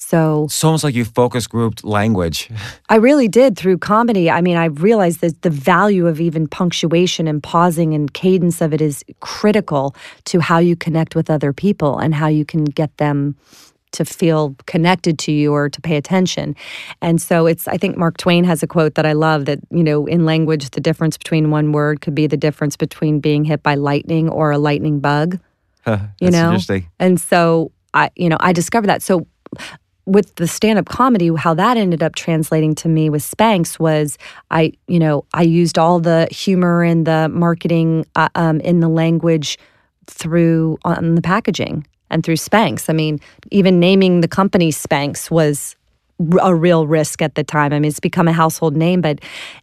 So It's almost like you focus grouped language. I really did through comedy. I mean, I realized that the value of even punctuation and pausing and cadence of it is critical to how you connect with other people and how you can get them to feel connected to you or to pay attention. And so it's I think Mark Twain has a quote that I love that, you know, in language the difference between one word could be the difference between being hit by lightning or a lightning bug That's you know interesting. and so i you know i discovered that so with the stand-up comedy how that ended up translating to me with spanx was i you know i used all the humor and the marketing uh, um, in the language through on the packaging and through spanx. I mean even naming the company spanx was a real risk at the time. I mean, it's become a household name, but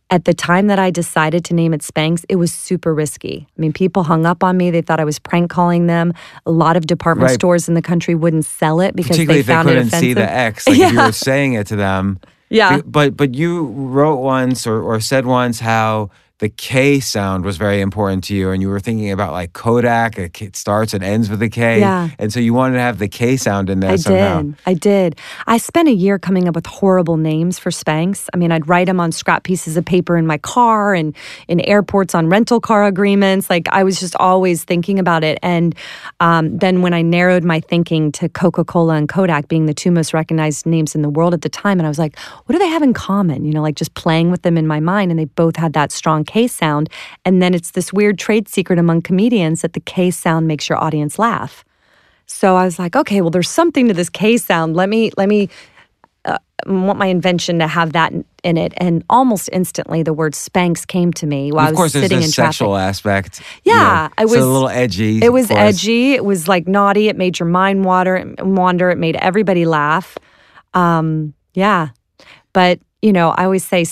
at the time that I decided to name it Spanx, it was super risky. I mean, people hung up on me. They thought I was prank calling them. A lot of department Right. stores in the country wouldn't sell it because Particularly they if they found it couldn't offensive. see the X, like if you were saying it to them. Yeah. But but you wrote once or, or said once how the K sound was very important to you, and you were thinking about like Kodak. It starts and ends with a K. Yeah. And so you wanted to have the K sound in there I somehow. did. I did. I spent a year coming up with horrible names for Spanx. I mean, I'd write them on scrap pieces of paper in my car and in airports on rental car agreements. Like I was just always thinking about it. And um, then when I narrowed my thinking to Coca Cola and Kodak being the two most recognized names in the world at the time, and I was like, what do they have in common? You know, like just playing with them in my mind. And they both had that strong K sound. And then it's this weird trade secret among comedians that the K sound makes your audience laugh. So I was like, okay, well, there's something to this K sound. Let me let me uh, want my invention to have that in, it. And almost instantly, the word Spanx came to me while of I was sitting in traffic. sexual aspect. Yeah, I I was a little edgy. It was course. edgy. It was like naughty. It made your mind water, wander. It made everybody laugh. Um, yeah, but you know, I always say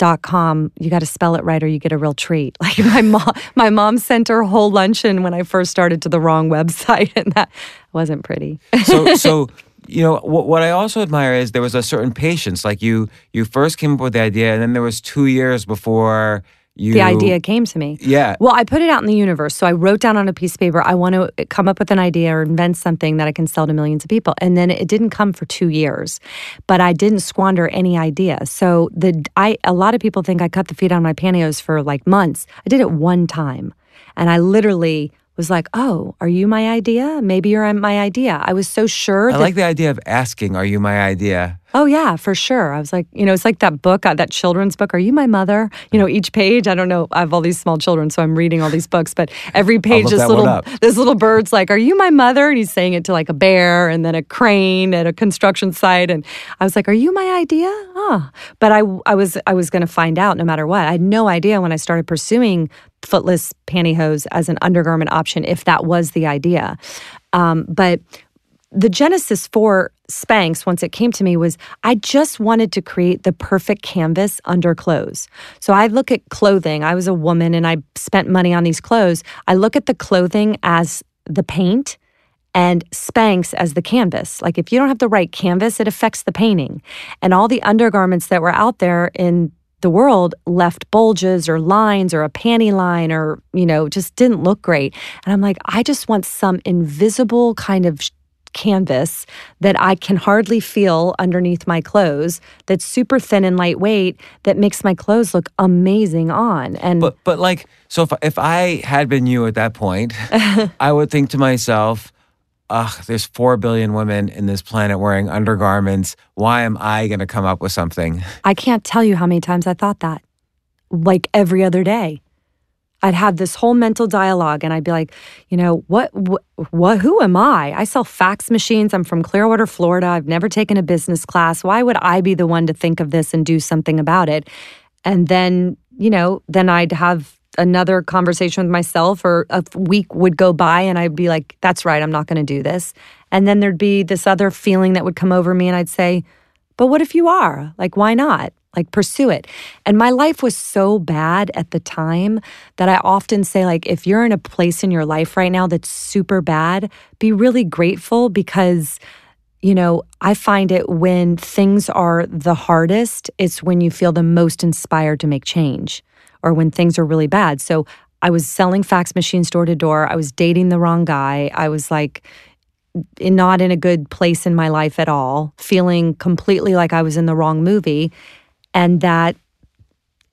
Spanx.com. You got to spell it right, or you get a real treat. Like my mom, my mom sent her whole luncheon when I first started to the wrong website, and that wasn't pretty. so so you know what, what I also admire is there was a certain patience. Like you you first came up with the idea, and then there was two years before you the idea came to me. Yeah. Well, I put it out in the universe. So I wrote down on a piece of paper, I want to come up with an idea or invent something that I can sell to millions of people. And then it didn't come for two years, but I didn't squander any idea. So the I a lot of people think I cut the feet on my pantyhose for like months. I did it one time, and I literally was like, "Oh, are you my idea? Maybe you're my idea." I was so sure I like the idea of asking, "Are you my idea?" Oh yeah, for sure. I was like, you know, it's like that book, uh, that children's book. Are you my mother? You know, each page. I don't know. I have all these small children, so I'm reading all these books. But every page, this little this little bird's like, "Are you my mother?" And he's saying it to like a bear, and then a crane at a construction site. And I was like, "Are you my idea?" Oh, but I I was I was going to find out no matter what. I had no idea when I started pursuing footless pantyhose as an undergarment option if that was the idea. Um, but the genesis for Spanx, once it came to me, was I just wanted to create the perfect canvas under clothes. So I look at clothing. I was a woman and I spent money on these clothes. I look at the clothing as the paint and Spanx as the canvas. Like if you don't have the right canvas, it affects the painting. And all the undergarments that were out there in the world left bulges or lines or a panty line or, you know, just didn't look great. And I'm like, I just want some invisible kind of canvas that I can hardly feel underneath my clothes that's super thin and lightweight that makes my clothes look amazing on. And But but like so if if I had been you at that point, I would think to myself, ugh, there's four billion women in this planet wearing undergarments. Why am I going to come up with something? I can't tell you how many times I thought that, like every other day. I'd have this whole mental dialogue and I'd be like, you know, what, what, what, who am I? I sell fax machines. I'm from Clearwater, Florida. I've never taken a business class. Why would I be the one to think of this and do something about it? And then, you know, then I'd have another conversation with myself or a week would go by and I'd be like, that's right, I'm not going to do this. And then there'd be this other feeling that would come over me and I'd say, but what if you are? Like, why not? like pursue it and my life was so bad at the time that i often say like if you're in a place in your life right now that's super bad be really grateful because you know i find it when things are the hardest it's when you feel the most inspired to make change or when things are really bad. So i was selling fax machines door to door. I was dating the wrong guy. I was like not in a good place in my life at all feeling completely like i was in the wrong movie. And that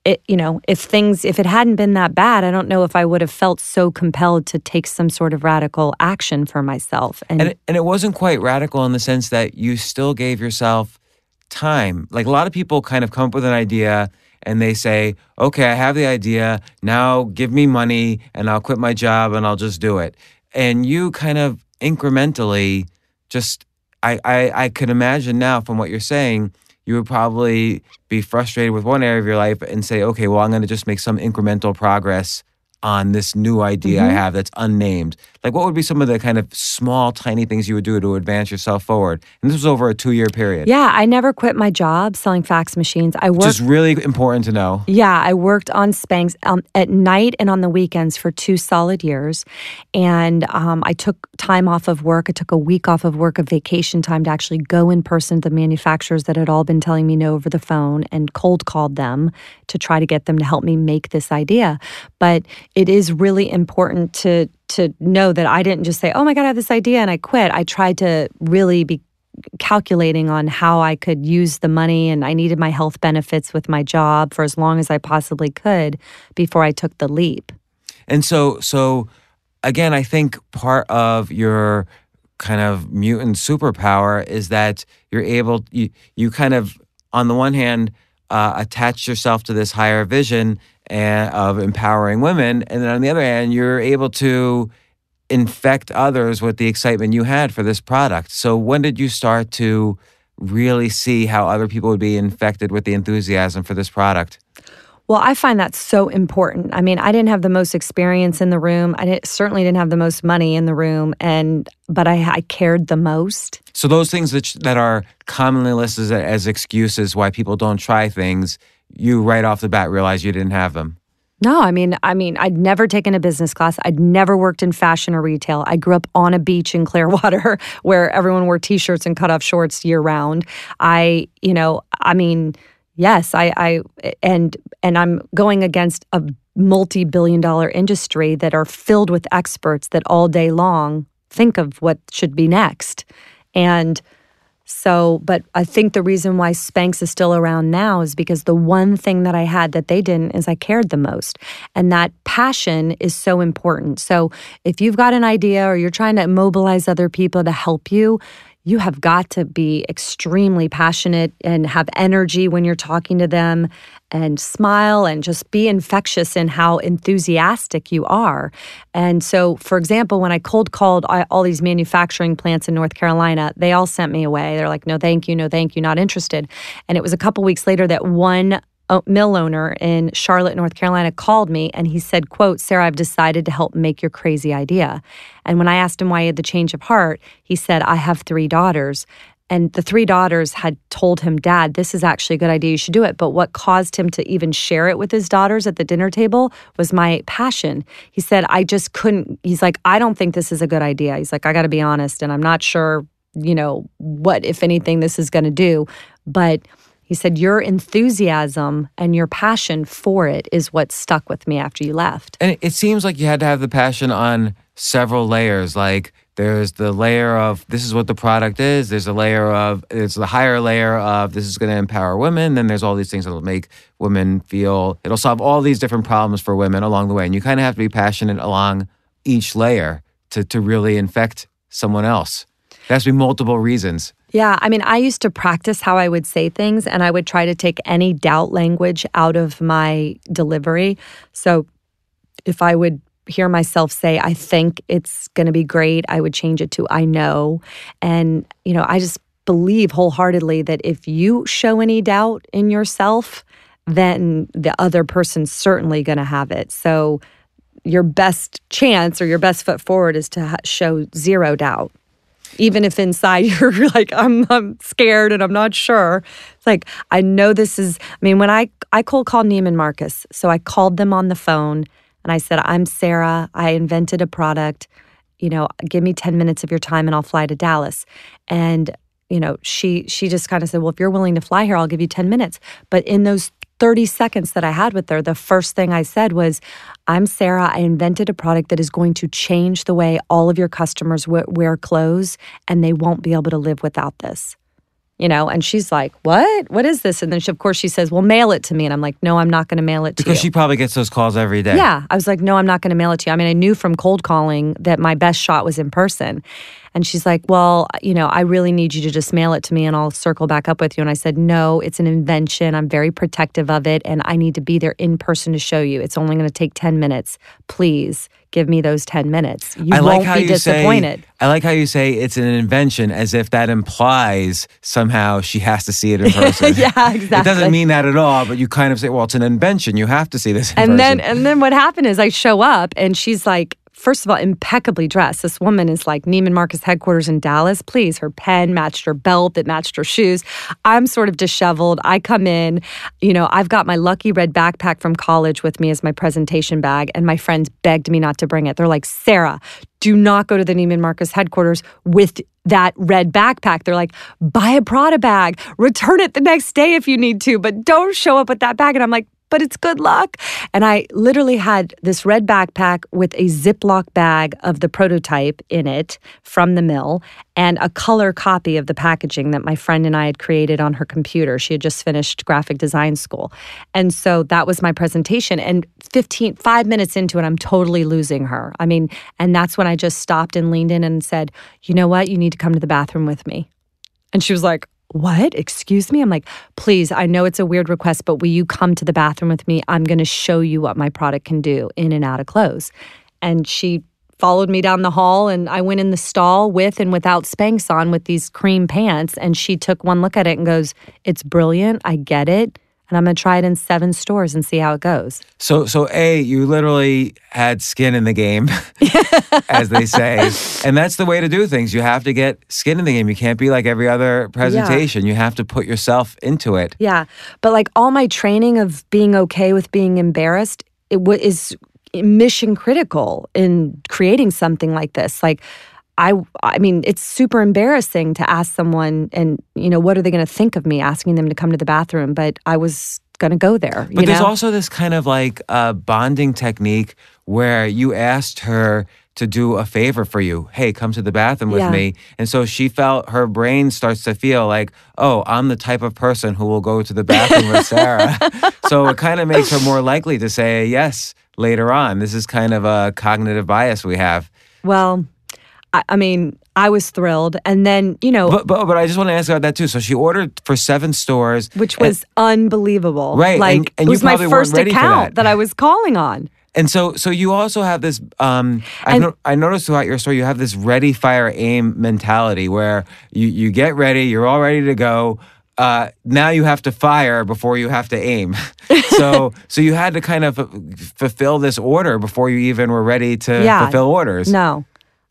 it you know if things if it hadn't been that bad i don't know if i would have felt so compelled to take some sort of radical action for myself. And and it, and it wasn't quite radical in the sense that you still gave yourself time. Like a lot of people kind of come up with an idea and they say okay i have the idea. Now give me money and i'll quit my job and i'll just do it. And you kind of incrementally just i i, I could imagine now from what you're saying you would probably be frustrated with one area of your life and say, okay, well, I'm going to just make some incremental progress on this new idea mm-hmm. I have that's unnamed? Like, what would be some of the kind of small, tiny things you would do to advance yourself forward? And this was over a two year period. Yeah, I never quit my job selling fax machines. I worked. Is really important to know. Yeah, I worked on Spanx um, at night and on the weekends for two solid years. And um, I took time off of work. I took a week off of work of vacation time to actually go in person to the manufacturers that had all been telling me no over the phone and cold called them to try to get them to help me make this idea. But it is really important to to know that I didn't just say, "Oh my god, I have this idea," and I quit. I tried to really be calculating on how I could use the money and I needed my health benefits with my job for as long as I possibly could before I took the leap. And so so again, I think part of your kind of mutant superpower is that you're able you you kind of on the one hand uh, attach yourself to this higher vision and, of empowering women. And then on the other hand, you're able to infect others with the excitement you had for this product. So when did you start to really see how other people would be infected with the enthusiasm for this product? Well, I find that so important. I mean, I didn't have the most experience in the room. I didn't, certainly didn't have the most money in the room, and but I, I cared the most. So those things that that are commonly listed as excuses why people don't try things, you right off the bat realize you didn't have them. No, I mean, I mean, I'd never taken a business class. I'd never worked in fashion or retail. I grew up on a beach in Clearwater where everyone wore t-shirts and cut-off shorts year round. I, you know, I mean, yes, I, I, and and I'm going against a multi-billion dollar industry that are filled with experts that all day long think of what should be next, and so, but I think the reason why Spanx is still around now is because the one thing that I had that they didn't is I cared the most. And that passion is so important. So, if you've got an idea or you're trying to mobilize other people to help you, you have got to be extremely passionate and have energy when you're talking to them and smile and just be infectious in how enthusiastic you are. And so, for example, when I cold called all these manufacturing plants in North Carolina, they all sent me away. They're like, no, thank you, no, thank you, not interested. And it was a couple weeks later that one mill owner in Charlotte, North Carolina called me and he said, quote, Sara, I've decided to help make your crazy idea. And when I asked him why he had the change of heart, he said, I have three daughters. And the three daughters had told him, Dad, this is actually a good idea. You should do it. But what caused him to even share it with his daughters at the dinner table was my passion. He said, I just couldn't. He's like, I don't think this is a good idea. He's like, I got to be honest. And I'm not sure, you know, what, if anything, this is going to do. But he said, Your enthusiasm and your passion for it is what stuck with me after you left. And it seems like you had to have the passion on several layers. Like there's the layer of this is what the product is, there's a layer of, it's the higher layer of this is going to empower women. Then there's all these things that'll make women feel, it'll solve all these different problems for women along the way. And you kind of have to be passionate along each layer to, to really infect someone else. There has to be multiple reasons. Yeah, I mean, I used to practice how I would say things and I would try to take any doubt language out of my delivery. So if I would hear myself say, I think it's going to be great, I would change it to I know. And, you know, I just believe wholeheartedly that if you show any doubt in yourself, then the other person's certainly going to have it. So your best chance or your best foot forward is to show zero doubt even if inside you're like I'm, I'm scared and i'm not sure. It's like i know this is i mean when i i cold called neiman marcus so i called them on the phone and i said i'm sara. I invented a product. You know give me 10 minutes of your time and i'll fly to dallas. And you know she she just kind of said well if you're willing to fly here i'll give you 10 minutes. But in those 30 seconds that I had with her, the first thing I said was, I'm Sara. I invented a product that is going to change the way all of your customers w- wear clothes, and they won't be able to live without this. You know, and she's like, What? What is this? And then, she, of course, she says, Well, mail it to me. And I'm like, No, I'm not going to mail it to Because you. Because she probably gets those calls every day. Yeah. I was like, no, I'm not going to mail it to you. I mean, I knew from cold calling that my best shot was in person. And she's like, well, you know, I really need you to just mail it to me and I'll circle back up with you. And I said, no, it's an invention. I'm very protective of it and I need to be there in person to show you. It's only going to take 10 minutes. Please give me those 10 minutes. You I won't like how be you disappointed. say. I like how you say it's an invention, as if that implies somehow she has to see it in person. yeah, exactly. It doesn't mean that at all, but you kind of say, "Well, it's an invention. You have to see this." In and person. then and then what happened is I show up and she's like first of all impeccably dressed. This woman is like Neiman Marcus headquarters in Dallas. Please, her pen matched her belt, it matched her shoes. I'm sort of disheveled. I come in, you know, I've got my lucky red backpack from college with me as my presentation bag and my friends begged me not to bring it. They're like, "Sara, do not go to the Neiman Marcus headquarters with that red backpack. They're like, buy a Prada bag, return it the next day if you need to, but don't show up with that bag. And I'm like, but it's good luck. And I literally had this red backpack with a Ziploc bag of the prototype in it from the mill and a color copy of the packaging that my friend and I had created on her computer. She had just finished graphic design school. And so that was my presentation. And 15, five minutes into it, I'm totally losing her. I mean, and that's when I just stopped and leaned in and said, you know what? You need to come to the bathroom with me. And she was like, what? Excuse me? I'm like, please, I know it's a weird request, but will you come to the bathroom with me? I'm going to show you what my product can do in and out of clothes. And she followed me down the hall and I went in the stall with and without Spanx on with these cream pants. And she took one look at it and goes, It's brilliant. I get it. And I'm going to try it in seven stores and see how it goes. So, so a you literally had skin in the game, as they say, and that's the way to do things. You have to get skin in the game. You can't be like every other presentation. You have to put yourself into it. Yeah. But like all my training of being okay with being embarrassed, it wa is mission critical in creating something like this. Like, I, I mean, it's super embarrassing to ask someone, and you know, what are they going to think of me asking them to come to the bathroom? But I was going to go there. But there's know? also this kind of like uh, bonding technique where you asked her to do a favor for you. Hey, come to the bathroom with Yeah. me. And so she felt her brain starts to feel like, oh, I'm the type of person who will go to the bathroom with Sara. so it kind of makes her more likely to say yes later on. This is kind of a cognitive bias we have. well, I, I mean, I was thrilled, and then you know, But, but but I just want to ask about that too. So she ordered for seven stores, which and- was unbelievable. Right, Like and- and it was my first account that. I was calling on. And so, so you also have this. Um, I, no, I noticed throughout your story, you have this ready, fire, aim mentality where you you get ready, you're all ready to go. Uh, now you have to fire before you have to aim. so, so you had to kind of f- fulfill this order before you even were ready to Yeah. fulfill orders. No.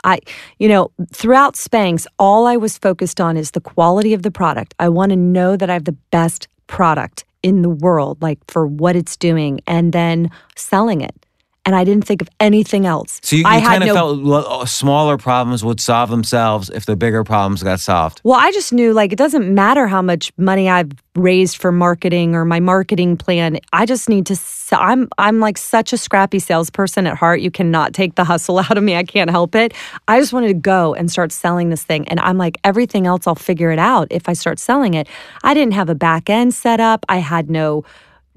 I, you know, throughout Spanx, all I was focused on is the quality of the product. I want to know that I have the best product in the world, like for what it's doing, and then selling it. And I didn't think of anything else. So you, you I had kind of no felt lo- uh, smaller problems would solve themselves if the bigger problems got solved. Well, I just knew like it doesn't matter how much money I've raised for marketing or my marketing plan. I just need to. I'm I'm like such a scrappy salesperson at heart. You cannot take the hustle out of me. I can't help it. I just wanted to go and start selling this thing, and I'm like everything else. I'll figure it out if I start selling it. I didn't have a back end set up. I had no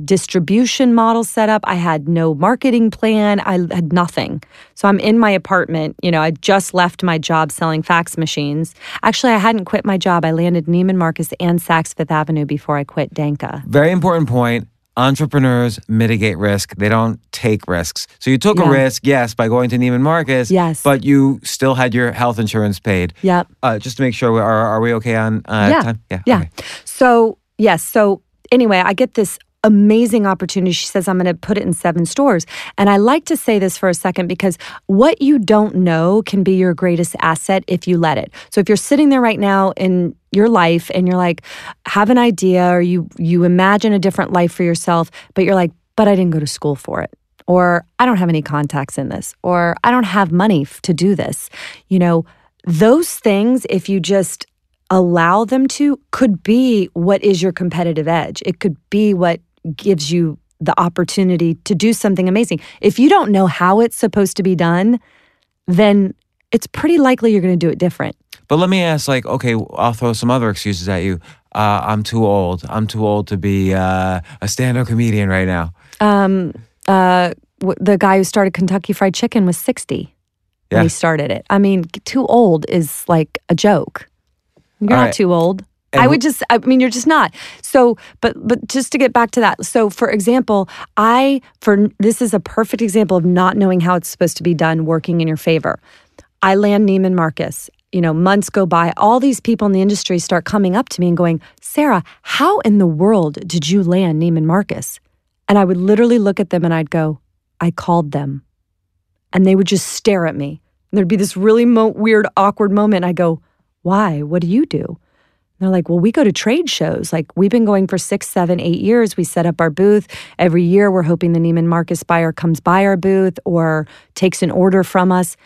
distribution model set up. I had no marketing plan. I had nothing. So I'm in my apartment. You know, I just left my job selling fax machines. Actually, I hadn't quit my job. I landed Neiman Marcus and Saks Fifth Avenue before I quit Danka. Very important point. Entrepreneurs mitigate risk. They don't take risks. So you took Yeah. a risk, yes, by going to Neiman Marcus. Yes. But you still had your health insurance paid. Yep. Uh, just to make sure, we- are, are we okay on uh, yeah. time? Yeah. Yeah. okay. So, yes. So, anyway, I get this amazing opportunity. She says, I'm going to put it in seven stores. And I like to say this for a second because what you don't know can be your greatest asset if you let it. So, if you're sitting there right now in your life and you're like, have an idea or you, you imagine a different life for yourself, but you're like, but I didn't go to school for it. Or I don't have any contacts in this, or I don't have money to do this. You know, those things, if you just allow them to could be what is your competitive edge. It could be what gives you the opportunity to do something amazing. If you don't know how it's supposed to be done, then it's pretty likely you're going to do it different. But let me ask, like, okay, I'll throw some other excuses at you. Uh, I'm too old. I'm too old to be uh, a stand-up comedian right now. Um, uh, w- the guy who started Kentucky Fried Chicken was 60 when Yeah. he started it. I mean, too old is like a joke. You're All not right. too old. And I would just I mean you're just not. So but but just to get back to that. So for example, I for this is a perfect example of not knowing how it's supposed to be done working in your favor. I land Neiman Marcus. You know, months go by. All these people in the industry start coming up to me and going, Sara, how in the world did you land Neiman Marcus? And I would literally look at them and I'd go, I called them. And they would just stare at me. And there'd be this really mo- weird, awkward moment. I go, Why? What do you do? They're like, Well, we go to trade shows. Like, we've been going for six, seven, eight years. We set up our booth. Every year, we're hoping the Neiman Marcus buyer comes by our booth or takes an order from us.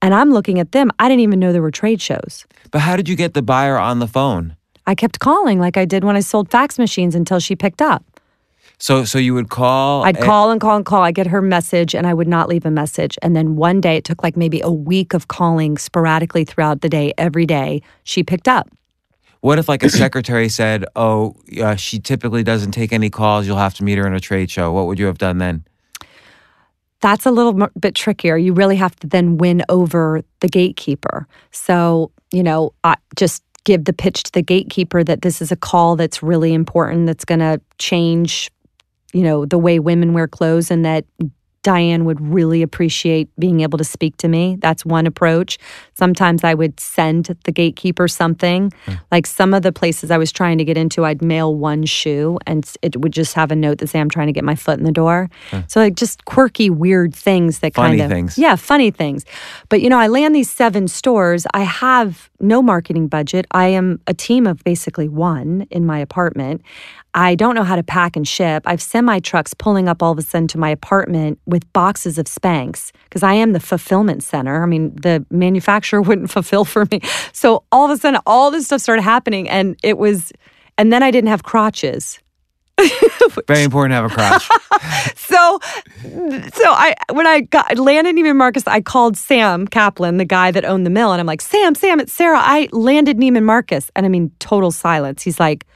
And I'm looking at them. I didn't even know there were trade shows. But how did you get the buyer on the phone? I kept calling like I did when I sold fax machines until she picked up. So, so you would call. I'd and- call and call and call. I get her message and I would not leave a message. And then one day, it took like maybe a week of calling sporadically throughout the day, every day. She picked up. What if, like, a secretary said, "Oh, uh, she typically doesn't take any calls. You'll have to meet her in a trade show." What would you have done then? That's a little bit trickier. You really have to then win over the gatekeeper. So, you know, I just give the pitch to the gatekeeper that this is a call that's really important, that's going to change, you know, the way women wear clothes and that Diane would really appreciate being able to speak to me. That's one approach. Sometimes I would send the gatekeeper something. Hmm. Like some of the places I was trying to get into, I'd mail one shoe and it would just have a note that say I'm trying to get my foot in the door. Hmm. So like just quirky, weird things that Funny kind of things. yeah, funny things. But you know, I land these seven stores. I have no marketing budget. I am a team of basically one in my apartment. I don't know how to pack and ship. I have semi trucks pulling up all of a sudden to my apartment with boxes of Spanx because I am the fulfillment center. I mean, the manufacturer wouldn't fulfill for me. So all of a sudden, all this stuff started happening, and it was, and then I didn't have crotches. Very important to have a crotch. so so I when I got landed Neiman Marcus, I called Sam Kaplan, the guy that owned the mill, and I'm like, Sam, Sam, it's Sara. I landed Neiman Marcus. And I mean, total silence. He's like,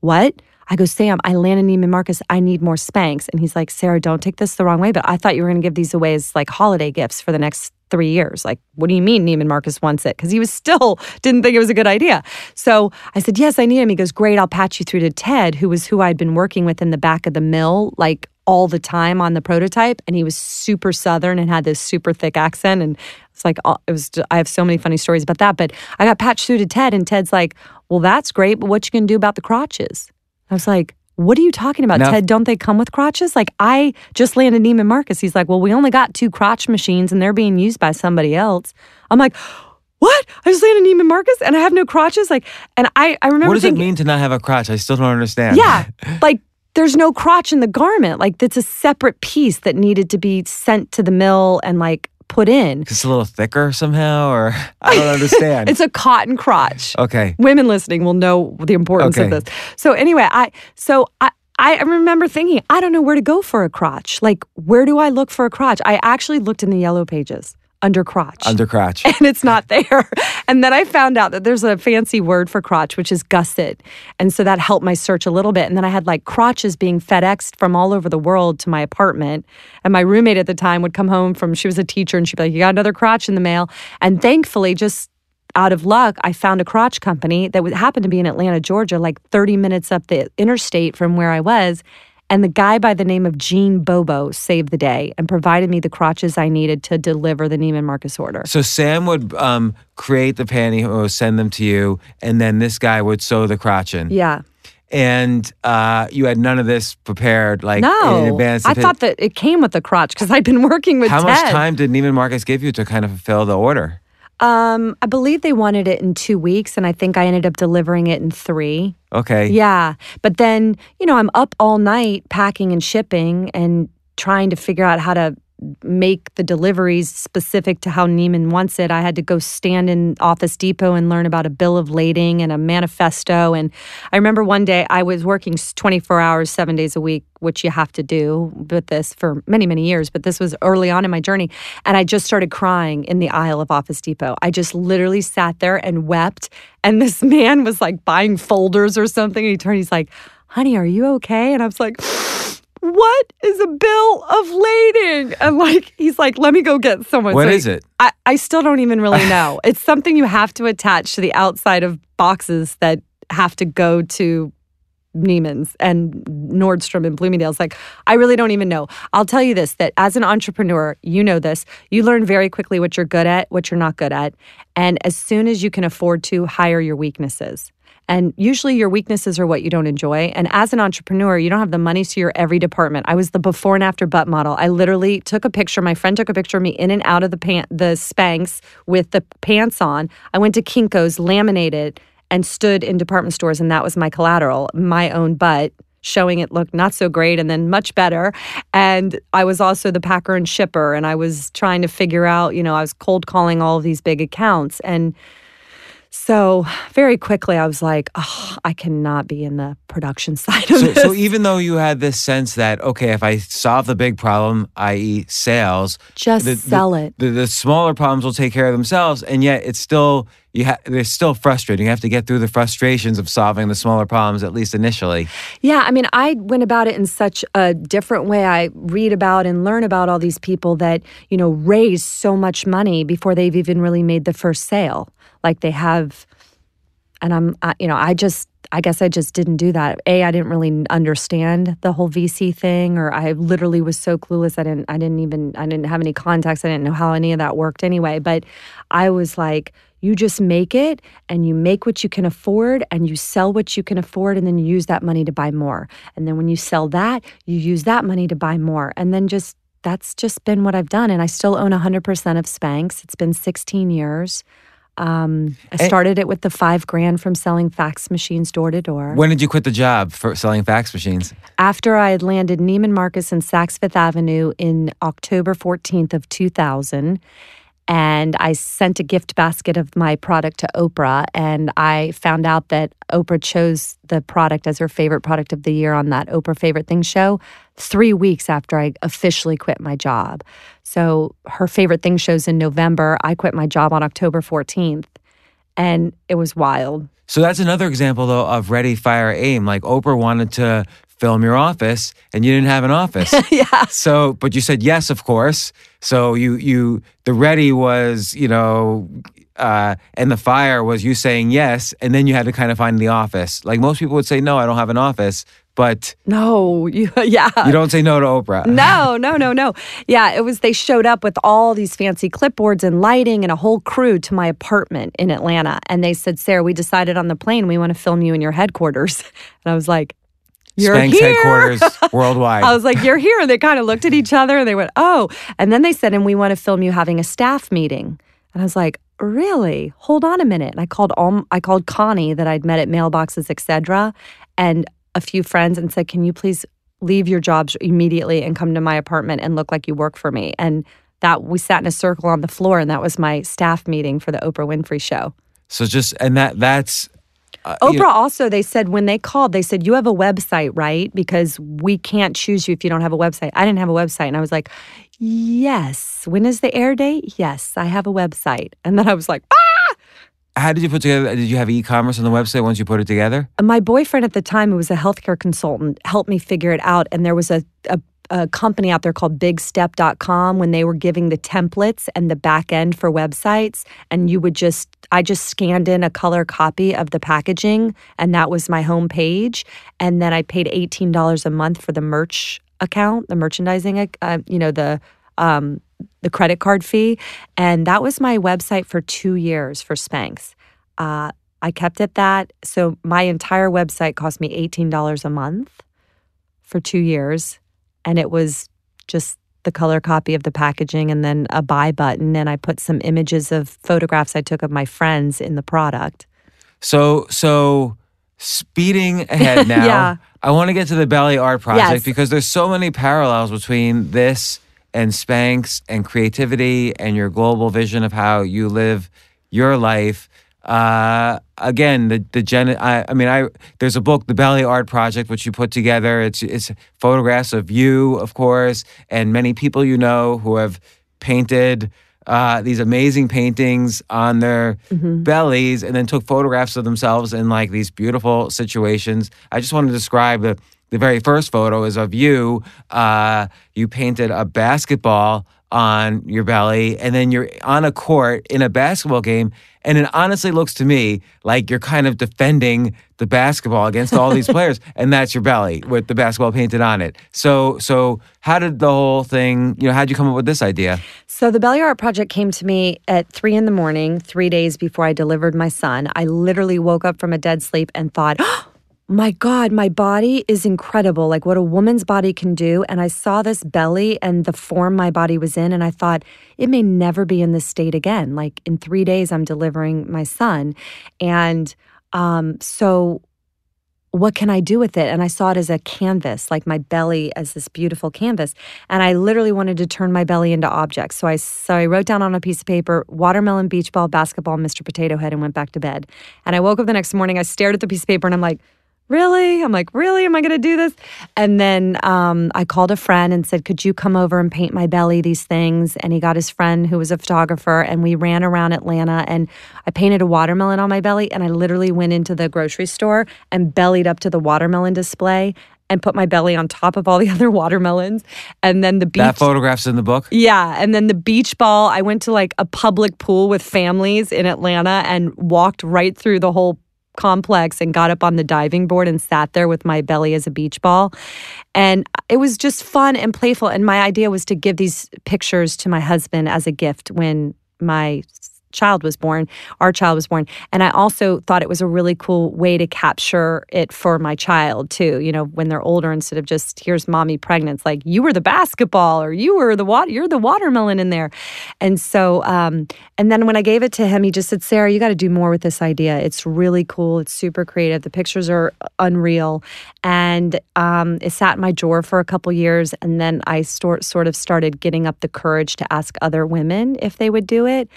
What? I go, Sam, I landed Neiman Marcus. I need more Spanx. And he's like, Sara, don't take this the wrong way, but I thought you were gonna give these away as like holiday gifts for the next three years. Like, what do you mean Neiman Marcus wants it? Because he was still didn't think it was a good idea. So I said, Yes, I need him. He goes, Great, I'll patch you through to Ted, who was who I'd been working with in the back of the mill, like all the time on the prototype. And he was super Southern and had this super thick accent. And it's like, oh, it was, I have so many funny stories about that. But I got patched through to Ted, and Ted's like, Well, that's great, but what you gonna do about the crotches? I was like, what are you talking about, Now- Ted? Don't they come with crotches? Like, I just landed Neiman Marcus. He's like, well, we only got two crotch machines and they're being used by somebody else. I'm like, what? I just landed Neiman Marcus and I have no crotches? Like, and I, I remember what does it mean to not have a crotch? I still don't understand. yeah, like there's no crotch in the garment. Like, that's a separate piece that needed to be sent to the mill and like put in. It's a little thicker somehow, or I don't understand. It's a cotton crotch. okay. women listening will know the importance of this. So anyway, I so I I remember thinking, I don't know where to go for a crotch. Like, where do I look for a crotch? I actually looked in the yellow pages. Under crotch. Under crotch. and it's not there. And then I found out that there's a fancy word for crotch, which is gusset. And so that helped my search a little bit. And then I had like crotches being FedExed from all over the world to my apartment. And my roommate at the time would come home from, she was a teacher, and she'd be like, You got another crotch in the mail. And thankfully, just out of luck, I found a crotch company that would happened to be in Atlanta, Georgia, like 30 minutes up the interstate from where I was. And the guy by the name of Gene Bobo saved the day and provided me the crotches I needed to deliver the Neiman Marcus order. So Sam would um, create the pantyhose, send them to you, and then this guy would sew the crotch in. Yeah. And uh, you had none of this prepared, like No. in advance. I thought that it came with the crotch because I'd been working with How Ted. much time did Neiman Marcus give you to kind of fulfill the order? Um, I believe they wanted it in two weeks, and I think I ended up delivering it in three. Okay. Yeah. But then, you know, I'm up all night packing and shipping and trying to figure out how to make the deliveries specific to how Neiman wants it. I had to go stand in Office Depot and learn about a bill of lading and a manifesto. And I remember one day I was working 24 hours, seven days a week, which you have to do with this for many, many years. But this was early on in my journey. And I just started crying in the aisle of Office Depot. I just literally sat there and wept. And this man was like buying folders or something. And he turned, he's like, honey, are you okay? And I was like, what is a bill of lading? And like, he's like, let me go get someone. What So is it? I, I still don't even really know. it's something you have to attach to the outside of boxes that have to go to Neiman's and Nordstrom and Bloomingdale's. Like, I really don't even know. I'll tell you this that as an entrepreneur, you know this, you learn very quickly what you're good at, what you're not good at. And as soon as you can afford to, hire your weaknesses. And usually your weaknesses are what you don't enjoy. And as an entrepreneur, you don't have the money to your every department. I was the before and after butt model. I literally took a picture. My friend took a picture of me in and out of the pant, the Spanx with the pants on. I went to Kinko's, laminated, and stood in department stores, and that was my collateral, my own butt. Showing it looked not so great and then much better. And I was also the packer and shipper, and I was trying to figure out, you know, I was cold calling all of these big accounts. And so very quickly, I was like, oh, I cannot be in the production side of So, this. so even though you had this sense that okay, if I solve the big problem, i.e., sales, Just the, sell the, it. The, the smaller problems will take care of themselves, and yet it's still you. Ha- they're still frustrating. You have to get through the frustrations of solving the smaller problems, at least initially. Yeah, I mean, I went about it in such a different way. I read about and learn about all these people that, you know, raise so much money before they've even really made the first sale. Like they have, and I'm, I, you know, I just, I guess I just didn't do that. A, I didn't really understand the whole VC thing, or I literally was so clueless. I didn't, I didn't even, I didn't have any contacts. I didn't know how any of that worked anyway. But I was like, you just make it and you make what you can afford and you sell what you can afford and then you use that money to buy more. And then when you sell that, you use that money to buy more. And then just that's just been what I've done. And I still own 100% of Spanx. It's been 16 years. Um, I started it with the five grand from selling fax machines door to door. When did you quit the job for selling fax machines? After I had landed Neiman Marcus and Saks Fifth Avenue in October 14th of 2000, and I sent a gift basket of my product to Oprah, and I found out that Oprah chose the product as her favorite product of the year on that Oprah Favorite Things show three weeks after I officially quit my job. So her favorite thing shows in November. I quit my job on October 14th, and it was wild. So that's another example, though, of ready, fire, aim. Like Oprah wanted to film your office, and you didn't have an office. yeah. So, but you said yes, of course. So you you the ready was you know, uh, and the fire was you saying yes, and then you had to kind of find the office. Like most people would say, no, I don't have an office, but No, you, yeah. you don't say no to Oprah. No, no, no, no. Yeah, it was they showed up with all these fancy clipboards and lighting and a whole crew to my apartment in Atlanta. And they said, Sara, we decided on the plane we want to film you in your headquarters. And I was like, You're Spanx here. headquarters worldwide. I was like, You're here. And they kind of looked at each other and they went, Oh. And then they said, And we want to film you having a staff meeting. And I was like, Really? Hold on a minute. And I called all I called Connie that I'd met at mailboxes, etc., and a few friends and said, Can you please leave your jobs immediately and come to my apartment and look like you work for me? And that we sat in a circle on the floor and that was my staff meeting for the Oprah Winfrey show. so just and that that's uh, you Oprah know- also, they said when they called, they said, You have a website, right? Because we can't choose you if you don't have a website. I didn't have a website. And I was like, Yes. When is the air date? Yes, I have a website. And then I was like, ah! how did you put together? Did you have e-commerce on the website once you put it together? My boyfriend at the time, who was a healthcare consultant, helped me figure it out. And there was a, a, a company out there called bigstep.com when they were giving the templates and the back end for websites. And you would just, I just scanned in a color copy of the packaging, and that was my home page. And then I paid $18 a month for the merch account, the merchandising, uh, you know, the, um, the credit card fee. And that was my website for two years for Spanx. Uh, I kept it that. So my entire website cost me $18 a month for two years. And it was just the color copy of the packaging and then a buy button. And I put some images of photographs I took of my friends in the product. So so speeding ahead now. Yeah. I want to get to the Belly Art Project Yes. because there's so many parallels between this and Spanx and creativity and your global vision of how you live your life. Uh, again, the the gen. I, I mean, I there's a book, The Belly Art Project, which you put together. It's it's photographs of you, of course, and many people you know who have painted uh, these amazing paintings on their bellies and then took photographs of themselves in like these beautiful situations. I just want to describe the, the very first photo is of you. Uh, you painted a basketball on your belly and then you're on a court in a basketball game and it honestly looks to me like you're kind of defending the basketball against all these players and that's your belly with the basketball painted on it so so how did the whole thing you know how'd you come up with this idea So the Belly Art Project came to me at three in the morning, three days before I delivered my son. I literally woke up from a dead sleep and thought, "Oh, my God, my body is incredible. Like what a woman's body can do. And I saw this belly and the form my body was in. And I thought, it may never be in this state again. Like in three days, I'm delivering my son. And um, so what can I do with it? And I saw it as a canvas, like my belly as this beautiful canvas. And I literally wanted to turn my belly into objects. So I so I wrote down on a piece of paper watermelon, beach ball, basketball, Mr. Potato Head, and went back to bed. And I woke up the next morning, I stared at the piece of paper and I'm like, Really? I'm like, really? Am I going to do this? And then um, I called a friend and said, Could you come over and paint my belly these things? And he got his friend who was a photographer, and we ran around Atlanta. And I painted a watermelon on my belly. And I literally went into the grocery store and bellied up to the watermelon display and put my belly on top of all the other watermelons. And then the beach. that photograph's in the book Yeah, and then the beach ball. I went to like a public pool with families in Atlanta and walked right through the whole complex and got up on the diving board and sat there with my belly as a beach ball. And it was just fun and playful. And my idea was to give these pictures to my husband as a gift when my child was born, our child was born. And I also thought it was a really cool way to capture it for my child too. You know, when they're older, instead of just here's mommy pregnant, it's like you were the basketball or you were the water, you're the watermelon in there. And so, um, and then when I gave it to him, he just said, Sara, you got to do more with this idea. It's really cool. It's super creative. The pictures are unreal. And um, it sat in my drawer for a couple years. And then I sort sort of started getting up the courage to ask other women if they would do it.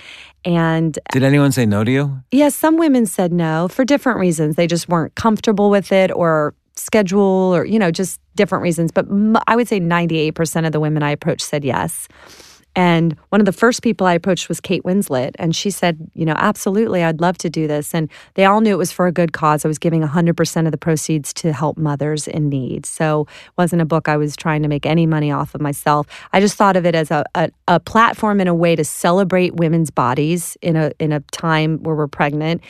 And did anyone say no to you yeah, some women said no for different reasons. They just weren't comfortable with it or schedule or, you know, just different reasons. But m- I would say 98% of the women I approached said yes. And one of the first people I approached was Kate Winslet. And she said, you know, absolutely, I'd love to do this. And they all knew it was for a good cause. I was giving 100% of the proceeds to help mothers in need. So it wasn't a book I was trying to make any money off of myself. I just thought of it as a, a, a platform and a way to celebrate women's bodies in a, in a time where we're pregnant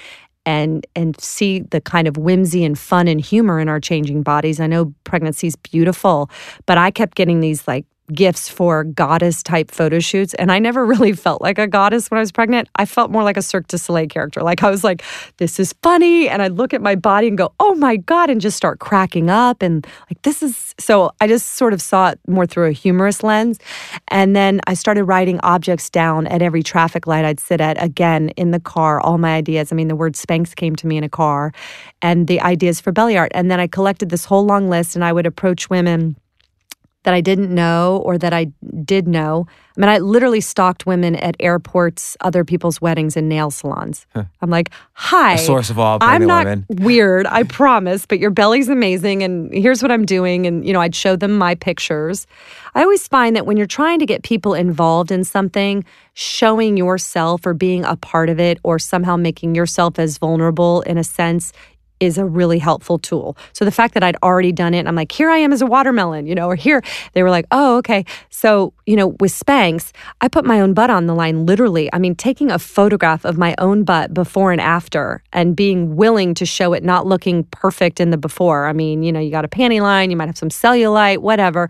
and and see the kind of whimsy and fun and humor in our changing bodies. I know pregnancy's beautiful, but I kept getting these like gifts for goddess type photo shoots and I never really felt like a goddess when I was pregnant. I felt more like a Cirque du Soleil character. Like I was like this is funny and I'd look at my body and go, "Oh my god," and just start cracking up and like this is so I just sort of saw it more through a humorous lens. And then I started writing objects down at every traffic light I'd sit at again in the car, all my ideas. I mean, the word Spanx came to me in a car and the ideas for belly art. And then I collected this whole long list and I would approach women that I didn't know or that I did know. I mean, I literally stalked women at airports, other people's weddings, and nail salons. I'm like, hi. A source of all I'm not women. weird, I promise, but your belly's amazing. And here's what I'm doing. And, you know, I'd show them my pictures. I always find that when you're trying to get people involved in something, showing yourself or being a part of it or somehow making yourself as vulnerable in a sense is a really helpful tool. So the fact that I'd already done it, I'm like, here I am as a watermelon, you know, or here they were like, oh, okay. So, you know, with Spanx, I put my own butt on the line, literally. I mean, taking a photograph of my own butt before and after and being willing to show it not looking perfect in the before. I mean, you know, you got a panty line, you might have some cellulite, whatever.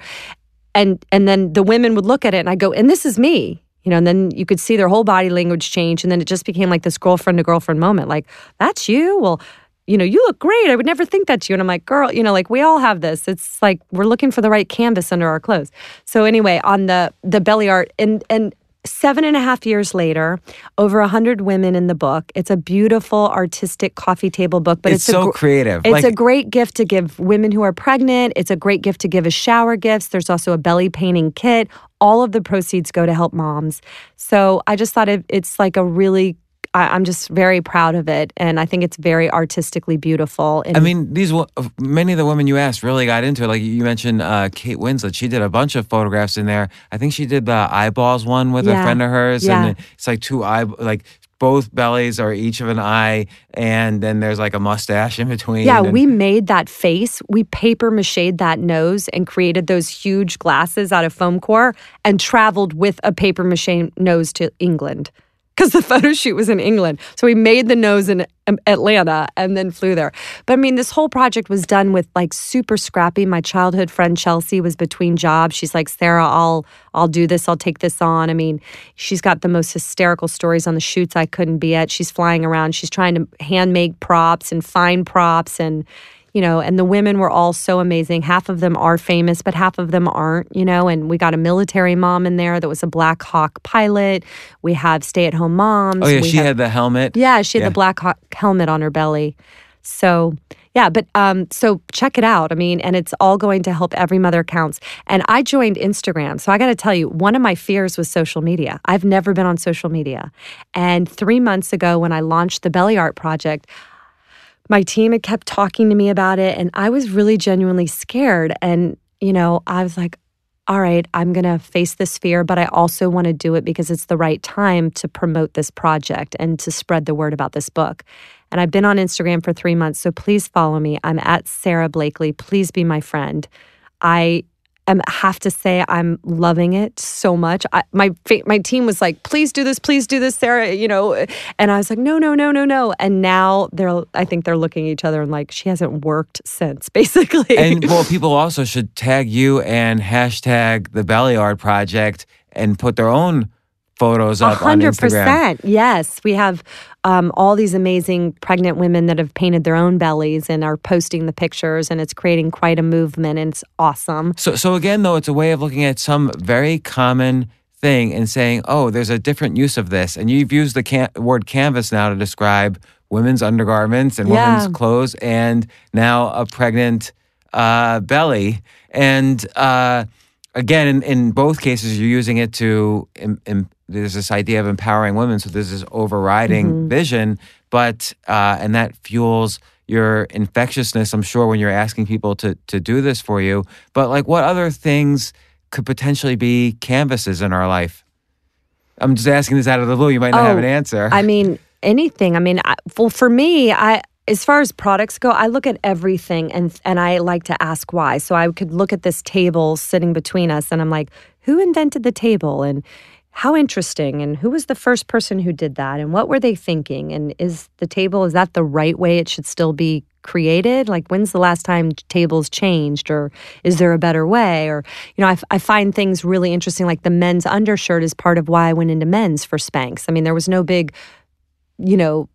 And and then the women would look at it and I go, and this is me. You know, and then you could see their whole body language change. And then it just became like this girlfriend to girlfriend moment. Like, that's you? Well, you know, you look great. I would never think that's you. And I'm like, girl, you know, like we all have this. It's like we're looking for the right canvas under our clothes. So anyway, on the the belly art and and seven and a half years later, over a hundred women in the book. It's a beautiful artistic coffee table book, but It's it's, so a, creative. It's Like- a great gift to give women who are pregnant. It's a great gift to give as shower gifts. There's also a belly painting kit. All of the proceeds go to help moms. So I just thought it, it's like a really. I, I'm just very proud of it, and I think it's very artistically beautiful. And I mean, these many of the women you asked really got into it. Like you mentioned, uh, Kate Winslet. She did a bunch of photographs in there. I think she did the eyeballs one with a friend of hers, Yeah. and it's like two eye, like both bellies are each of an eye, and then there's like a mustache in between. Yeah, and- we made that face. We paper mached that nose and created those huge glasses out of foam core and traveled with a paper mache nose to England because the photo shoot was in England. So we made the nose in um, Atlanta and then flew there. But I mean, this whole project was done with like super scrappy. My childhood friend Chelsea was between jobs. She's like, Sara, I'll I'll do this. I'll take this on. I mean, she's got the most hysterical stories on the shoots I couldn't be at. She's flying around. She's trying to hand make props and find props and you know, and the women were all so amazing. Half of them are famous, but half of them aren't, you know, and we got a military mom in there that was a Black Hawk pilot. We have stay at home moms. Oh yeah, We she have- had the helmet. yeah, she had Yeah. the Black Hawk helmet on her belly. So, yeah, but um, so check it out. I mean, and it's all going to help every mother counts. And I joined Instagram. So I got to tell you, one of my fears was social media. I've never been on social media. And three months ago, when I launched the Belly Art Project, my team had kept talking to me about it, and I was really genuinely scared. And, you know, I was like, all right, I'm going to face this fear, but I also want to do it because it's the right time to promote this project and to spread the word about this book. And I've been on Instagram for three months, so please follow me. I'm at Sara Blakely. Please be my friend. I am have to say I'm loving it so much. I, my my team was like, "Please do this, please do this, Sara." You know, and I was like, "No, no, no, no, no." And now they're, I think they're looking at each other and like, she hasn't worked since, basically. And well, people also should tag you and hashtag the Belly Art Project and put their own photos up on hundred Instagram. Yes, we have um, all these amazing pregnant women that have painted their own bellies and are posting the pictures, and it's creating quite a movement, and it's awesome. So, so again, though, it's a way of looking at some very common thing and saying, "Oh, there's a different use of this." And you've used the can- word canvas now to describe women's undergarments and Yeah. women's clothes, and now a pregnant uh, belly. And uh, again, in, in both cases, you're using it to. Im- im- there's this idea of empowering women, so there's this overriding Mm-hmm. vision, but uh, and that fuels your infectiousness. I'm sure when you're asking people to to do this for you, but like, what other things could potentially be canvases in our life? I'm just asking this out of the blue. You might not have Oh, an answer. I mean, anything. I mean, I, well, for me, I as far as products go, I look at everything and and I like to ask why. So I could look at this table sitting between us, and I'm like, who invented the table and how interesting and who was the first person who did that and what were they thinking and is the table is that the right way it should still be created? Like when's the last time tables changed or is there a better way? Or you know I, find things really interesting like the men's undershirt is part of why i went into men's for spanx. I mean there was no big you know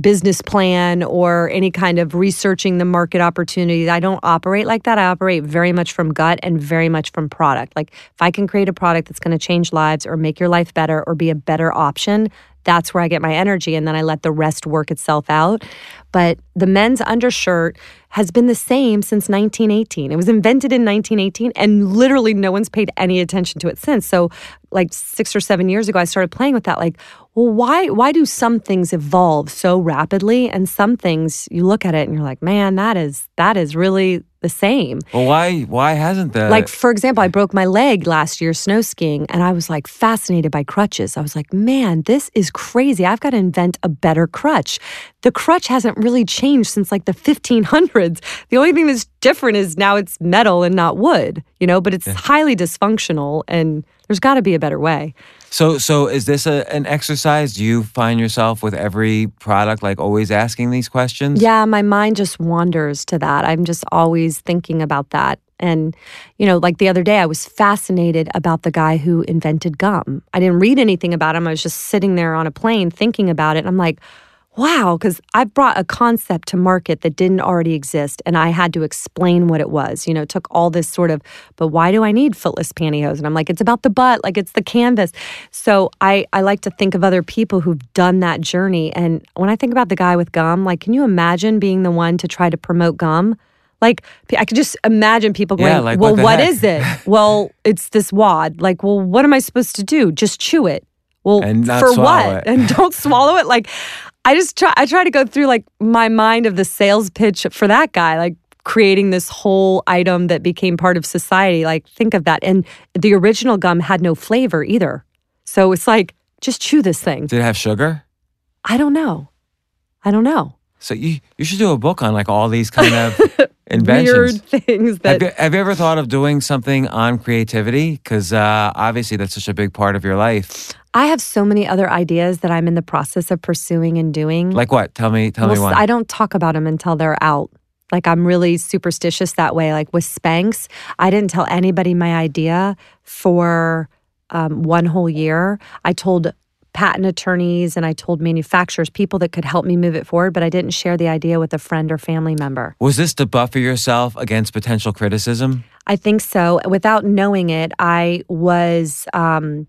business plan or any kind of researching the market opportunity. I don't operate like that. I operate very much from gut and very much from product. Like if I can create a product that's going to change lives or make your life better or be a better option, that's where I get my energy. And then I let the rest work itself out. But the men's undershirt has been the same since 1918. It was invented in 1918, and literally no one's paid any attention to it since. So, like six or seven years ago, I started playing with that. Like, well, why why do some things evolve so rapidly, and some things you look at it and you're like, man, that is that is really the same. Well, why why hasn't that? Like for example, I broke my leg last year snow skiing and I was like fascinated by crutches. I was like, "Man, this is crazy. I've got to invent a better crutch." The crutch hasn't really changed since like the 1500s. The only thing that's different is now it's metal and not wood, you know, but it's yeah. highly dysfunctional and there's got to be a better way. So, so is this a, an exercise? Do you find yourself with every product like always asking these questions? Yeah, my mind just wanders to that. I'm just always thinking about that. And, you know, like the other day, I was fascinated about the guy who invented gum. I didn't read anything about him. I was just sitting there on a plane thinking about it. And I'm like, wow, because I brought a concept to market that didn't already exist and I had to explain what it was. You know, it took all this sort of, but why do I need footless pantyhose? And I'm like, it's about the butt, like it's the canvas. So I, I like to think of other people who've done that journey. And when I think about the guy with gum, like, can you imagine being the one to try to promote gum? Like I could just imagine people going, yeah, like, "Well, what, what is it?" well, it's this wad. Like, well, what am I supposed to do? Just chew it. Well, for what? It. And don't swallow it. Like, I just try I try to go through like my mind of the sales pitch for that guy, like creating this whole item that became part of society. Like think of that. And the original gum had no flavor either. So it's like just chew this thing. Did it have sugar? I don't know. I don't know. So you you should do a book on like all these kind of inventions. Weird things that have you, have you, ever thought of doing something on creativity? Because uh, obviously that's such a big part of your life. I have so many other ideas that I'm in the process of pursuing and doing. Like what? Tell me. Tell well, me one. I don't talk about them until they're out. Like I'm really superstitious that way. Like with Spanx, I didn't tell anybody my idea for um, one whole year. I told patent attorneys and I told manufacturers, people that could help me move it forward, but I didn't share the idea with a friend or family member. Was this to buffer yourself against potential criticism? I think so. Without knowing it, I was. Um,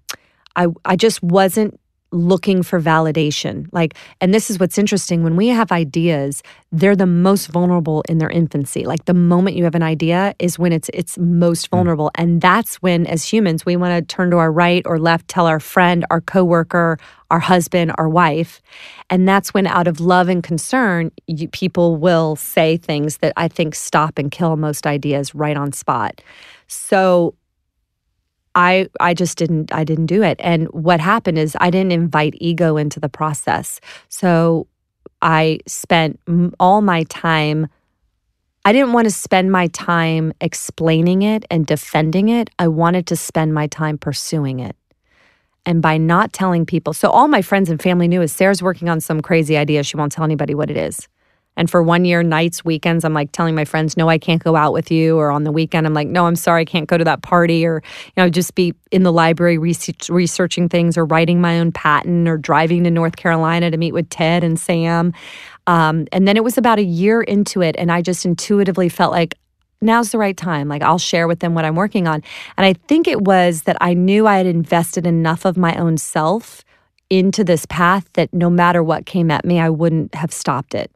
I, I just wasn't looking for validation. Like, and this is what's interesting when we have ideas, they're the most vulnerable in their infancy. Like the moment you have an idea is when it's it's most hmm. vulnerable. Mm. And that's when as humans we want to turn to our right or left, tell our friend, our coworker, our husband, our wife. And that's when out of love and concern, you, people will say things that I think stop and kill most ideas right on spot. So I I just didn't I didn't do it. And what happened is I didn't invite ego into the process. So I spent all my time I didn't want to spend my time explaining it and defending it. I wanted to spend my time pursuing it. And by not telling people, so all my friends and family knew is Sara's working on some crazy idea. She won't tell anybody what it is. And for one year, nights, weekends, I'm like telling my friends, no, I can't go out with you. Or on the weekend, I'm like, no, I'm sorry, I can't go to that party. Or, you know, just be in the library research, researching things or writing my own patent or driving to North Carolina to meet with Ted and Sam. Um, and then it was about a year into it. And I just intuitively felt like, now's the right time. Like I'll share with them what I'm working on. And I think it was that I knew I had invested enough of my own self into this path that no matter what came at me, I wouldn't have stopped it.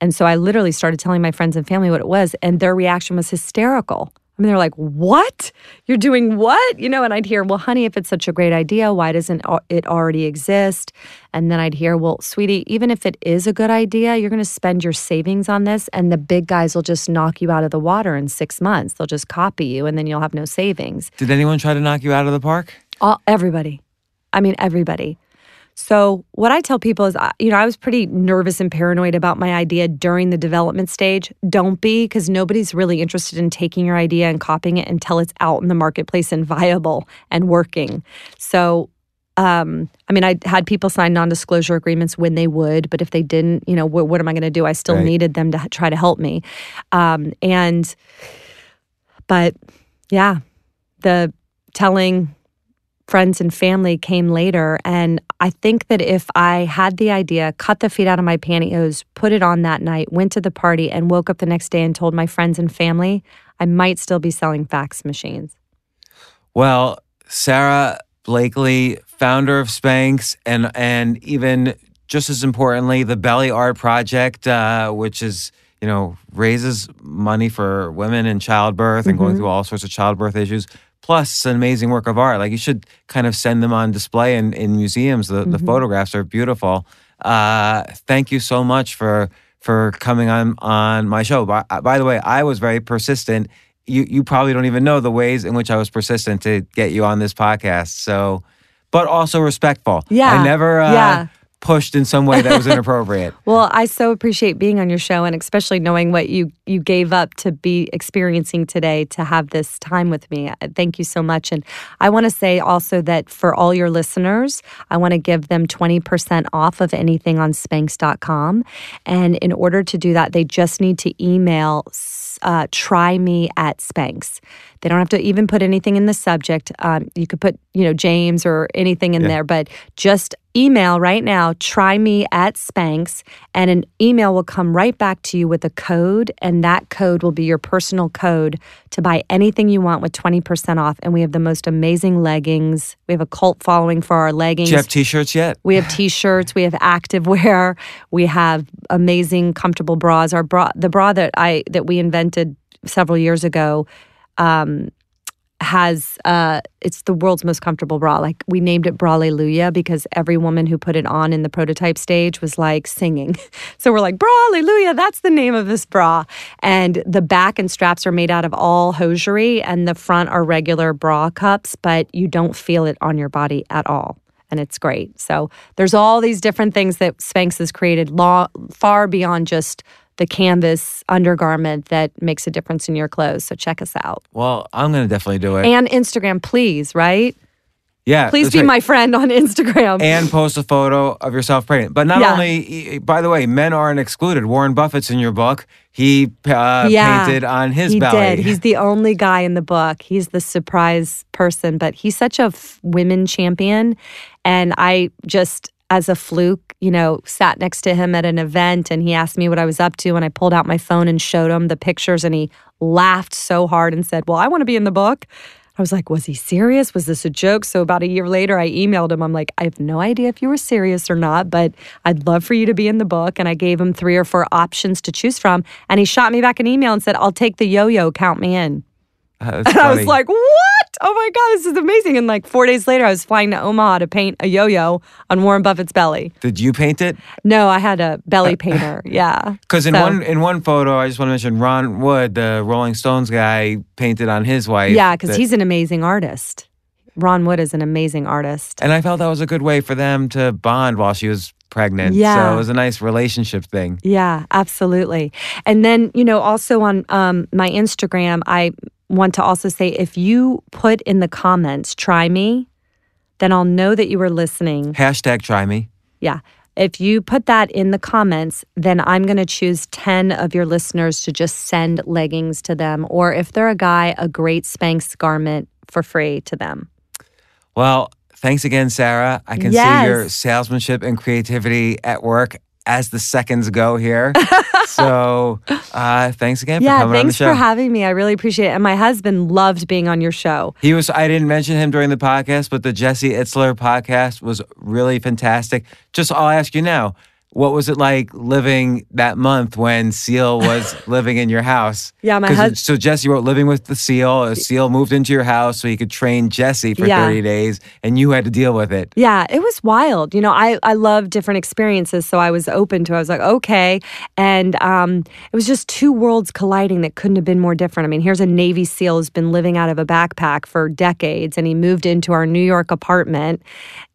And so I literally started telling my friends and family what it was, and their reaction was hysterical. I mean, they're like, What? You're doing what? You know, and I'd hear, Well, honey, if it's such a great idea, why doesn't it already exist? And then I'd hear, Well, sweetie, even if it is a good idea, you're going to spend your savings on this, and the big guys will just knock you out of the water in six months. They'll just copy you, and then you'll have no savings. Did anyone try to knock you out of the park? All, everybody. I mean, everybody. So, what I tell people is, you know, I was pretty nervous and paranoid about my idea during the development stage. Don't be, because nobody's really interested in taking your idea and copying it until it's out in the marketplace and viable and working. So, um, I mean, I had people sign non disclosure agreements when they would, but if they didn't, you know, what, what am I going to do? I still right. needed them to try to help me. Um, and, but yeah, the telling friends and family came later. And I think that if I had the idea, cut the feet out of my pantyhose, put it on that night, went to the party, and woke up the next day and told my friends and family, I might still be selling fax machines. Well, Sara, Blakely, founder of Spanx, and and even just as importantly, the Belly Art Project, uh, which is you know raises money for women in childbirth and going through all sorts of childbirth issues. Plus, an amazing work of art. Like you should kind of send them on display in, in museums. The, the photographs are beautiful. Uh, thank you so much for for coming on on my show. By, by the way, I was very persistent. You you probably don't even know the ways in which I was persistent to get you on this podcast. So, but also respectful. Yeah. I never uh, Yeah. Pushed in some way that was inappropriate. Well, I so appreciate being on your show and especially knowing what you you gave up to be experiencing today to have this time with me. Uh, Thank you so much. And I want to say also that for all your listeners, I want to give them 20% off of anything on spanx.com. And in order to do that, they just need to email uh, try me at Spanx. They don't have to even put anything in the subject. Um, you could put, you know, James or anything in there, but just email right now, try me at Spanx, and an email will come right back to you with a code, and that code will be your personal code to buy anything you want with 20% off. And we have the most amazing leggings. We have a cult following for our leggings. Do you have t-shirts yet? We have t-shirts, we have activewear, we have amazing comfortable bras. Our bra the bra that I that we invented several years ago um has uh it's the world's most comfortable bra. Like we named it Bra-llelujah because every woman who put it on in the prototype stage was like singing. So we're like Bra-llelujah, that's the name of this bra. And the back and straps are made out of all hosiery and the front are regular bra cups, but you don't feel it on your body at all and it's great. So there's all these different things that Spanx has created law, far beyond just the canvas undergarment that makes a difference in your clothes. So check us out. Well, I'm going to definitely do it. And Instagram, please, right? yeah, Please be right. my friend on Instagram. and post a photo of yourself pregnant. But not Yeah. only, by the way, men aren't excluded. Warren Buffett's in your book. He uh, Yeah, painted on his he belly. did. He's the only guy in the book. He's the surprise person, but he's such a f- women champion. And I just, as a fluke, you know, sat next to him at an event and he asked me what I was up to. And I pulled out my phone and showed him the pictures and he laughed so hard and said, Well, I want to be in the book. I was like, was he serious? Was this a joke? So about a year later, I emailed him. I'm like, I have no idea if you were serious or not, but I'd love for you to be in the book. And I gave him three or four options to choose from. And he shot me back an email and said, I'll take the yo yo, count me in. Uh, And I was like, what? Oh my God, this is amazing. And like four days later, I was flying to Omaha to paint a yo yo on Warren Buffett's belly. Did you paint it? No, I had a belly painter. Yeah. Because in So- one in one photo, I just want to mention Ron Wood, the Rolling Stones guy, painted on his wife. Yeah, because he's an amazing artist. Ron Wood is an amazing artist. And I felt that was a good way for them to bond while she was pregnant. Yeah. So it was a nice relationship thing. Yeah, absolutely. And then, you know, also on um, my Instagram, I want to also say if you put in the comments, try me, then I'll know that you were listening. Hashtag try me. Yeah. If you put that in the comments, then I'm going to choose 10 of your listeners to just send leggings to them. Or if they're a guy, a great Spanx garment for free to them. Well, thanks again, Sara. I can see your salesmanship and creativity at work as the seconds go here. so uh, thanks again for Yeah, coming on the thanks for having me. I really appreciate it. And my husband loved being on your show. He was. I didn't mention him during the podcast, but the Jesse Itzler podcast was really fantastic. Just, I'll ask you now. What was it like living that month when Seal was living in your house? Yeah, my 'Cause hus- it- So Jesse wrote "Living with the Seal." A seal moved into your house so he could train Jesse for Yeah. thirty days, and you had to deal with it. Yeah, it was wild. You know, I, I love different experiences, so I was open to. it. I was like, okay, and um, it was just two worlds colliding that couldn't have been more different. I mean, here's a Navy SEAL who's been living out of a backpack for decades, and he moved into our New York apartment,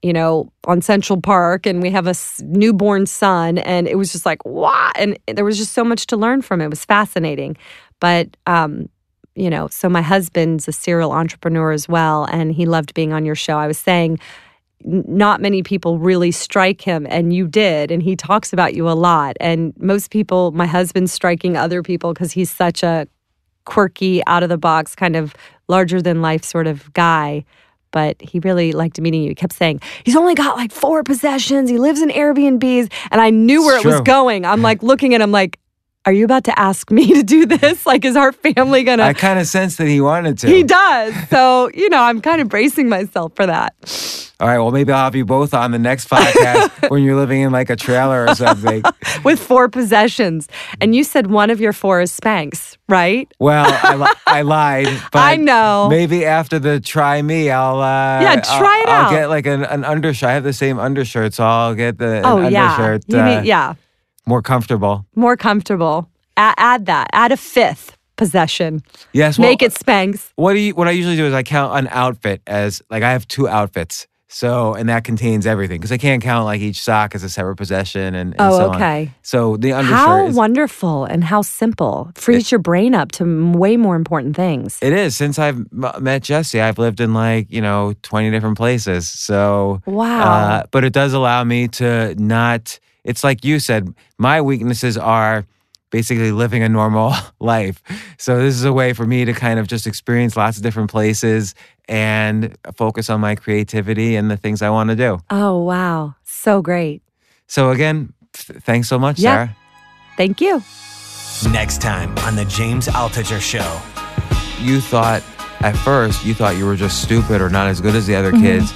you know, on Central Park, and we have a newborn son, and it was just like, wow, and there was just so much to learn from it. It was fascinating, but um, you know, so my husband's a serial entrepreneur as well, and he loved being on your show. I was saying, not many people really strike him, and you did, and he talks about you a lot. And most people, my husband's striking other people because he's such a quirky, out of the box, kind of larger than life sort of guy. But he really liked meeting you. He kept saying, he's only got like four possessions. He lives in Airbnbs. And I knew where It's it was going. I'm like looking at him like, are you about to ask me to do this? Like, is our family gonna? I kind of sense that he wanted to. he does. So, you know, I'm kind of bracing myself for that. All right, well, maybe I'll have you both on the next podcast when you're living in like a trailer or something. With four possessions. And you said one of your four is Spanx, right? Well, I, li- I lied. But I know. Maybe after the try me, I'll uh, Yeah, try it I'll, out. I'll get like an, an undershirt. I have the same undershirt, so I'll get the oh, yeah. undershirt uh, need, yeah. More comfortable. More comfortable. A- add that. Add a fifth possession. Yes, well, Make it Spanx. What do you? What I usually do is I count an outfit as like I have two outfits. So and that contains everything because I can't count like each sock as a separate possession and, and Oh, so on. okay. So the undershirt How is wonderful and how simple. Frees your brain up to way more important things. It is. Since I've m- met Jesse, I've lived in like, you know, 20 different places. So, Wow. uh, but it does allow me to not, it's like you said, my weaknesses are basically living a normal life. So, this is a way for me to kind of just experience lots of different places and focus on my creativity and the things I want to do. oh, wow. So great. So, again, th- thanks so much, Yeah. Sara. Thank you. Next time on The James Altucher Show. you thought at first you thought you were just stupid or not as good as the other Mm-hmm. kids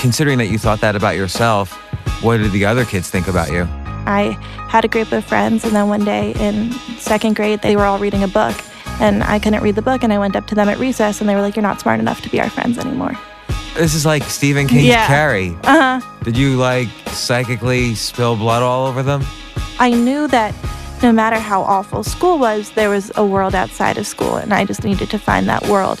considering that you thought that about yourself what did the other kids think about you I had a group of friends, and then one day in second grade, they were all reading a book, and I couldn't read the book, and I went up to them at recess, and they were like, "You're not smart enough to be our friends anymore." this is like stephen king's Yeah. carrie Uh huh. did you like psychically spill blood all over them I knew that no matter how awful school was, there was a world outside of school, and I just needed to find that world.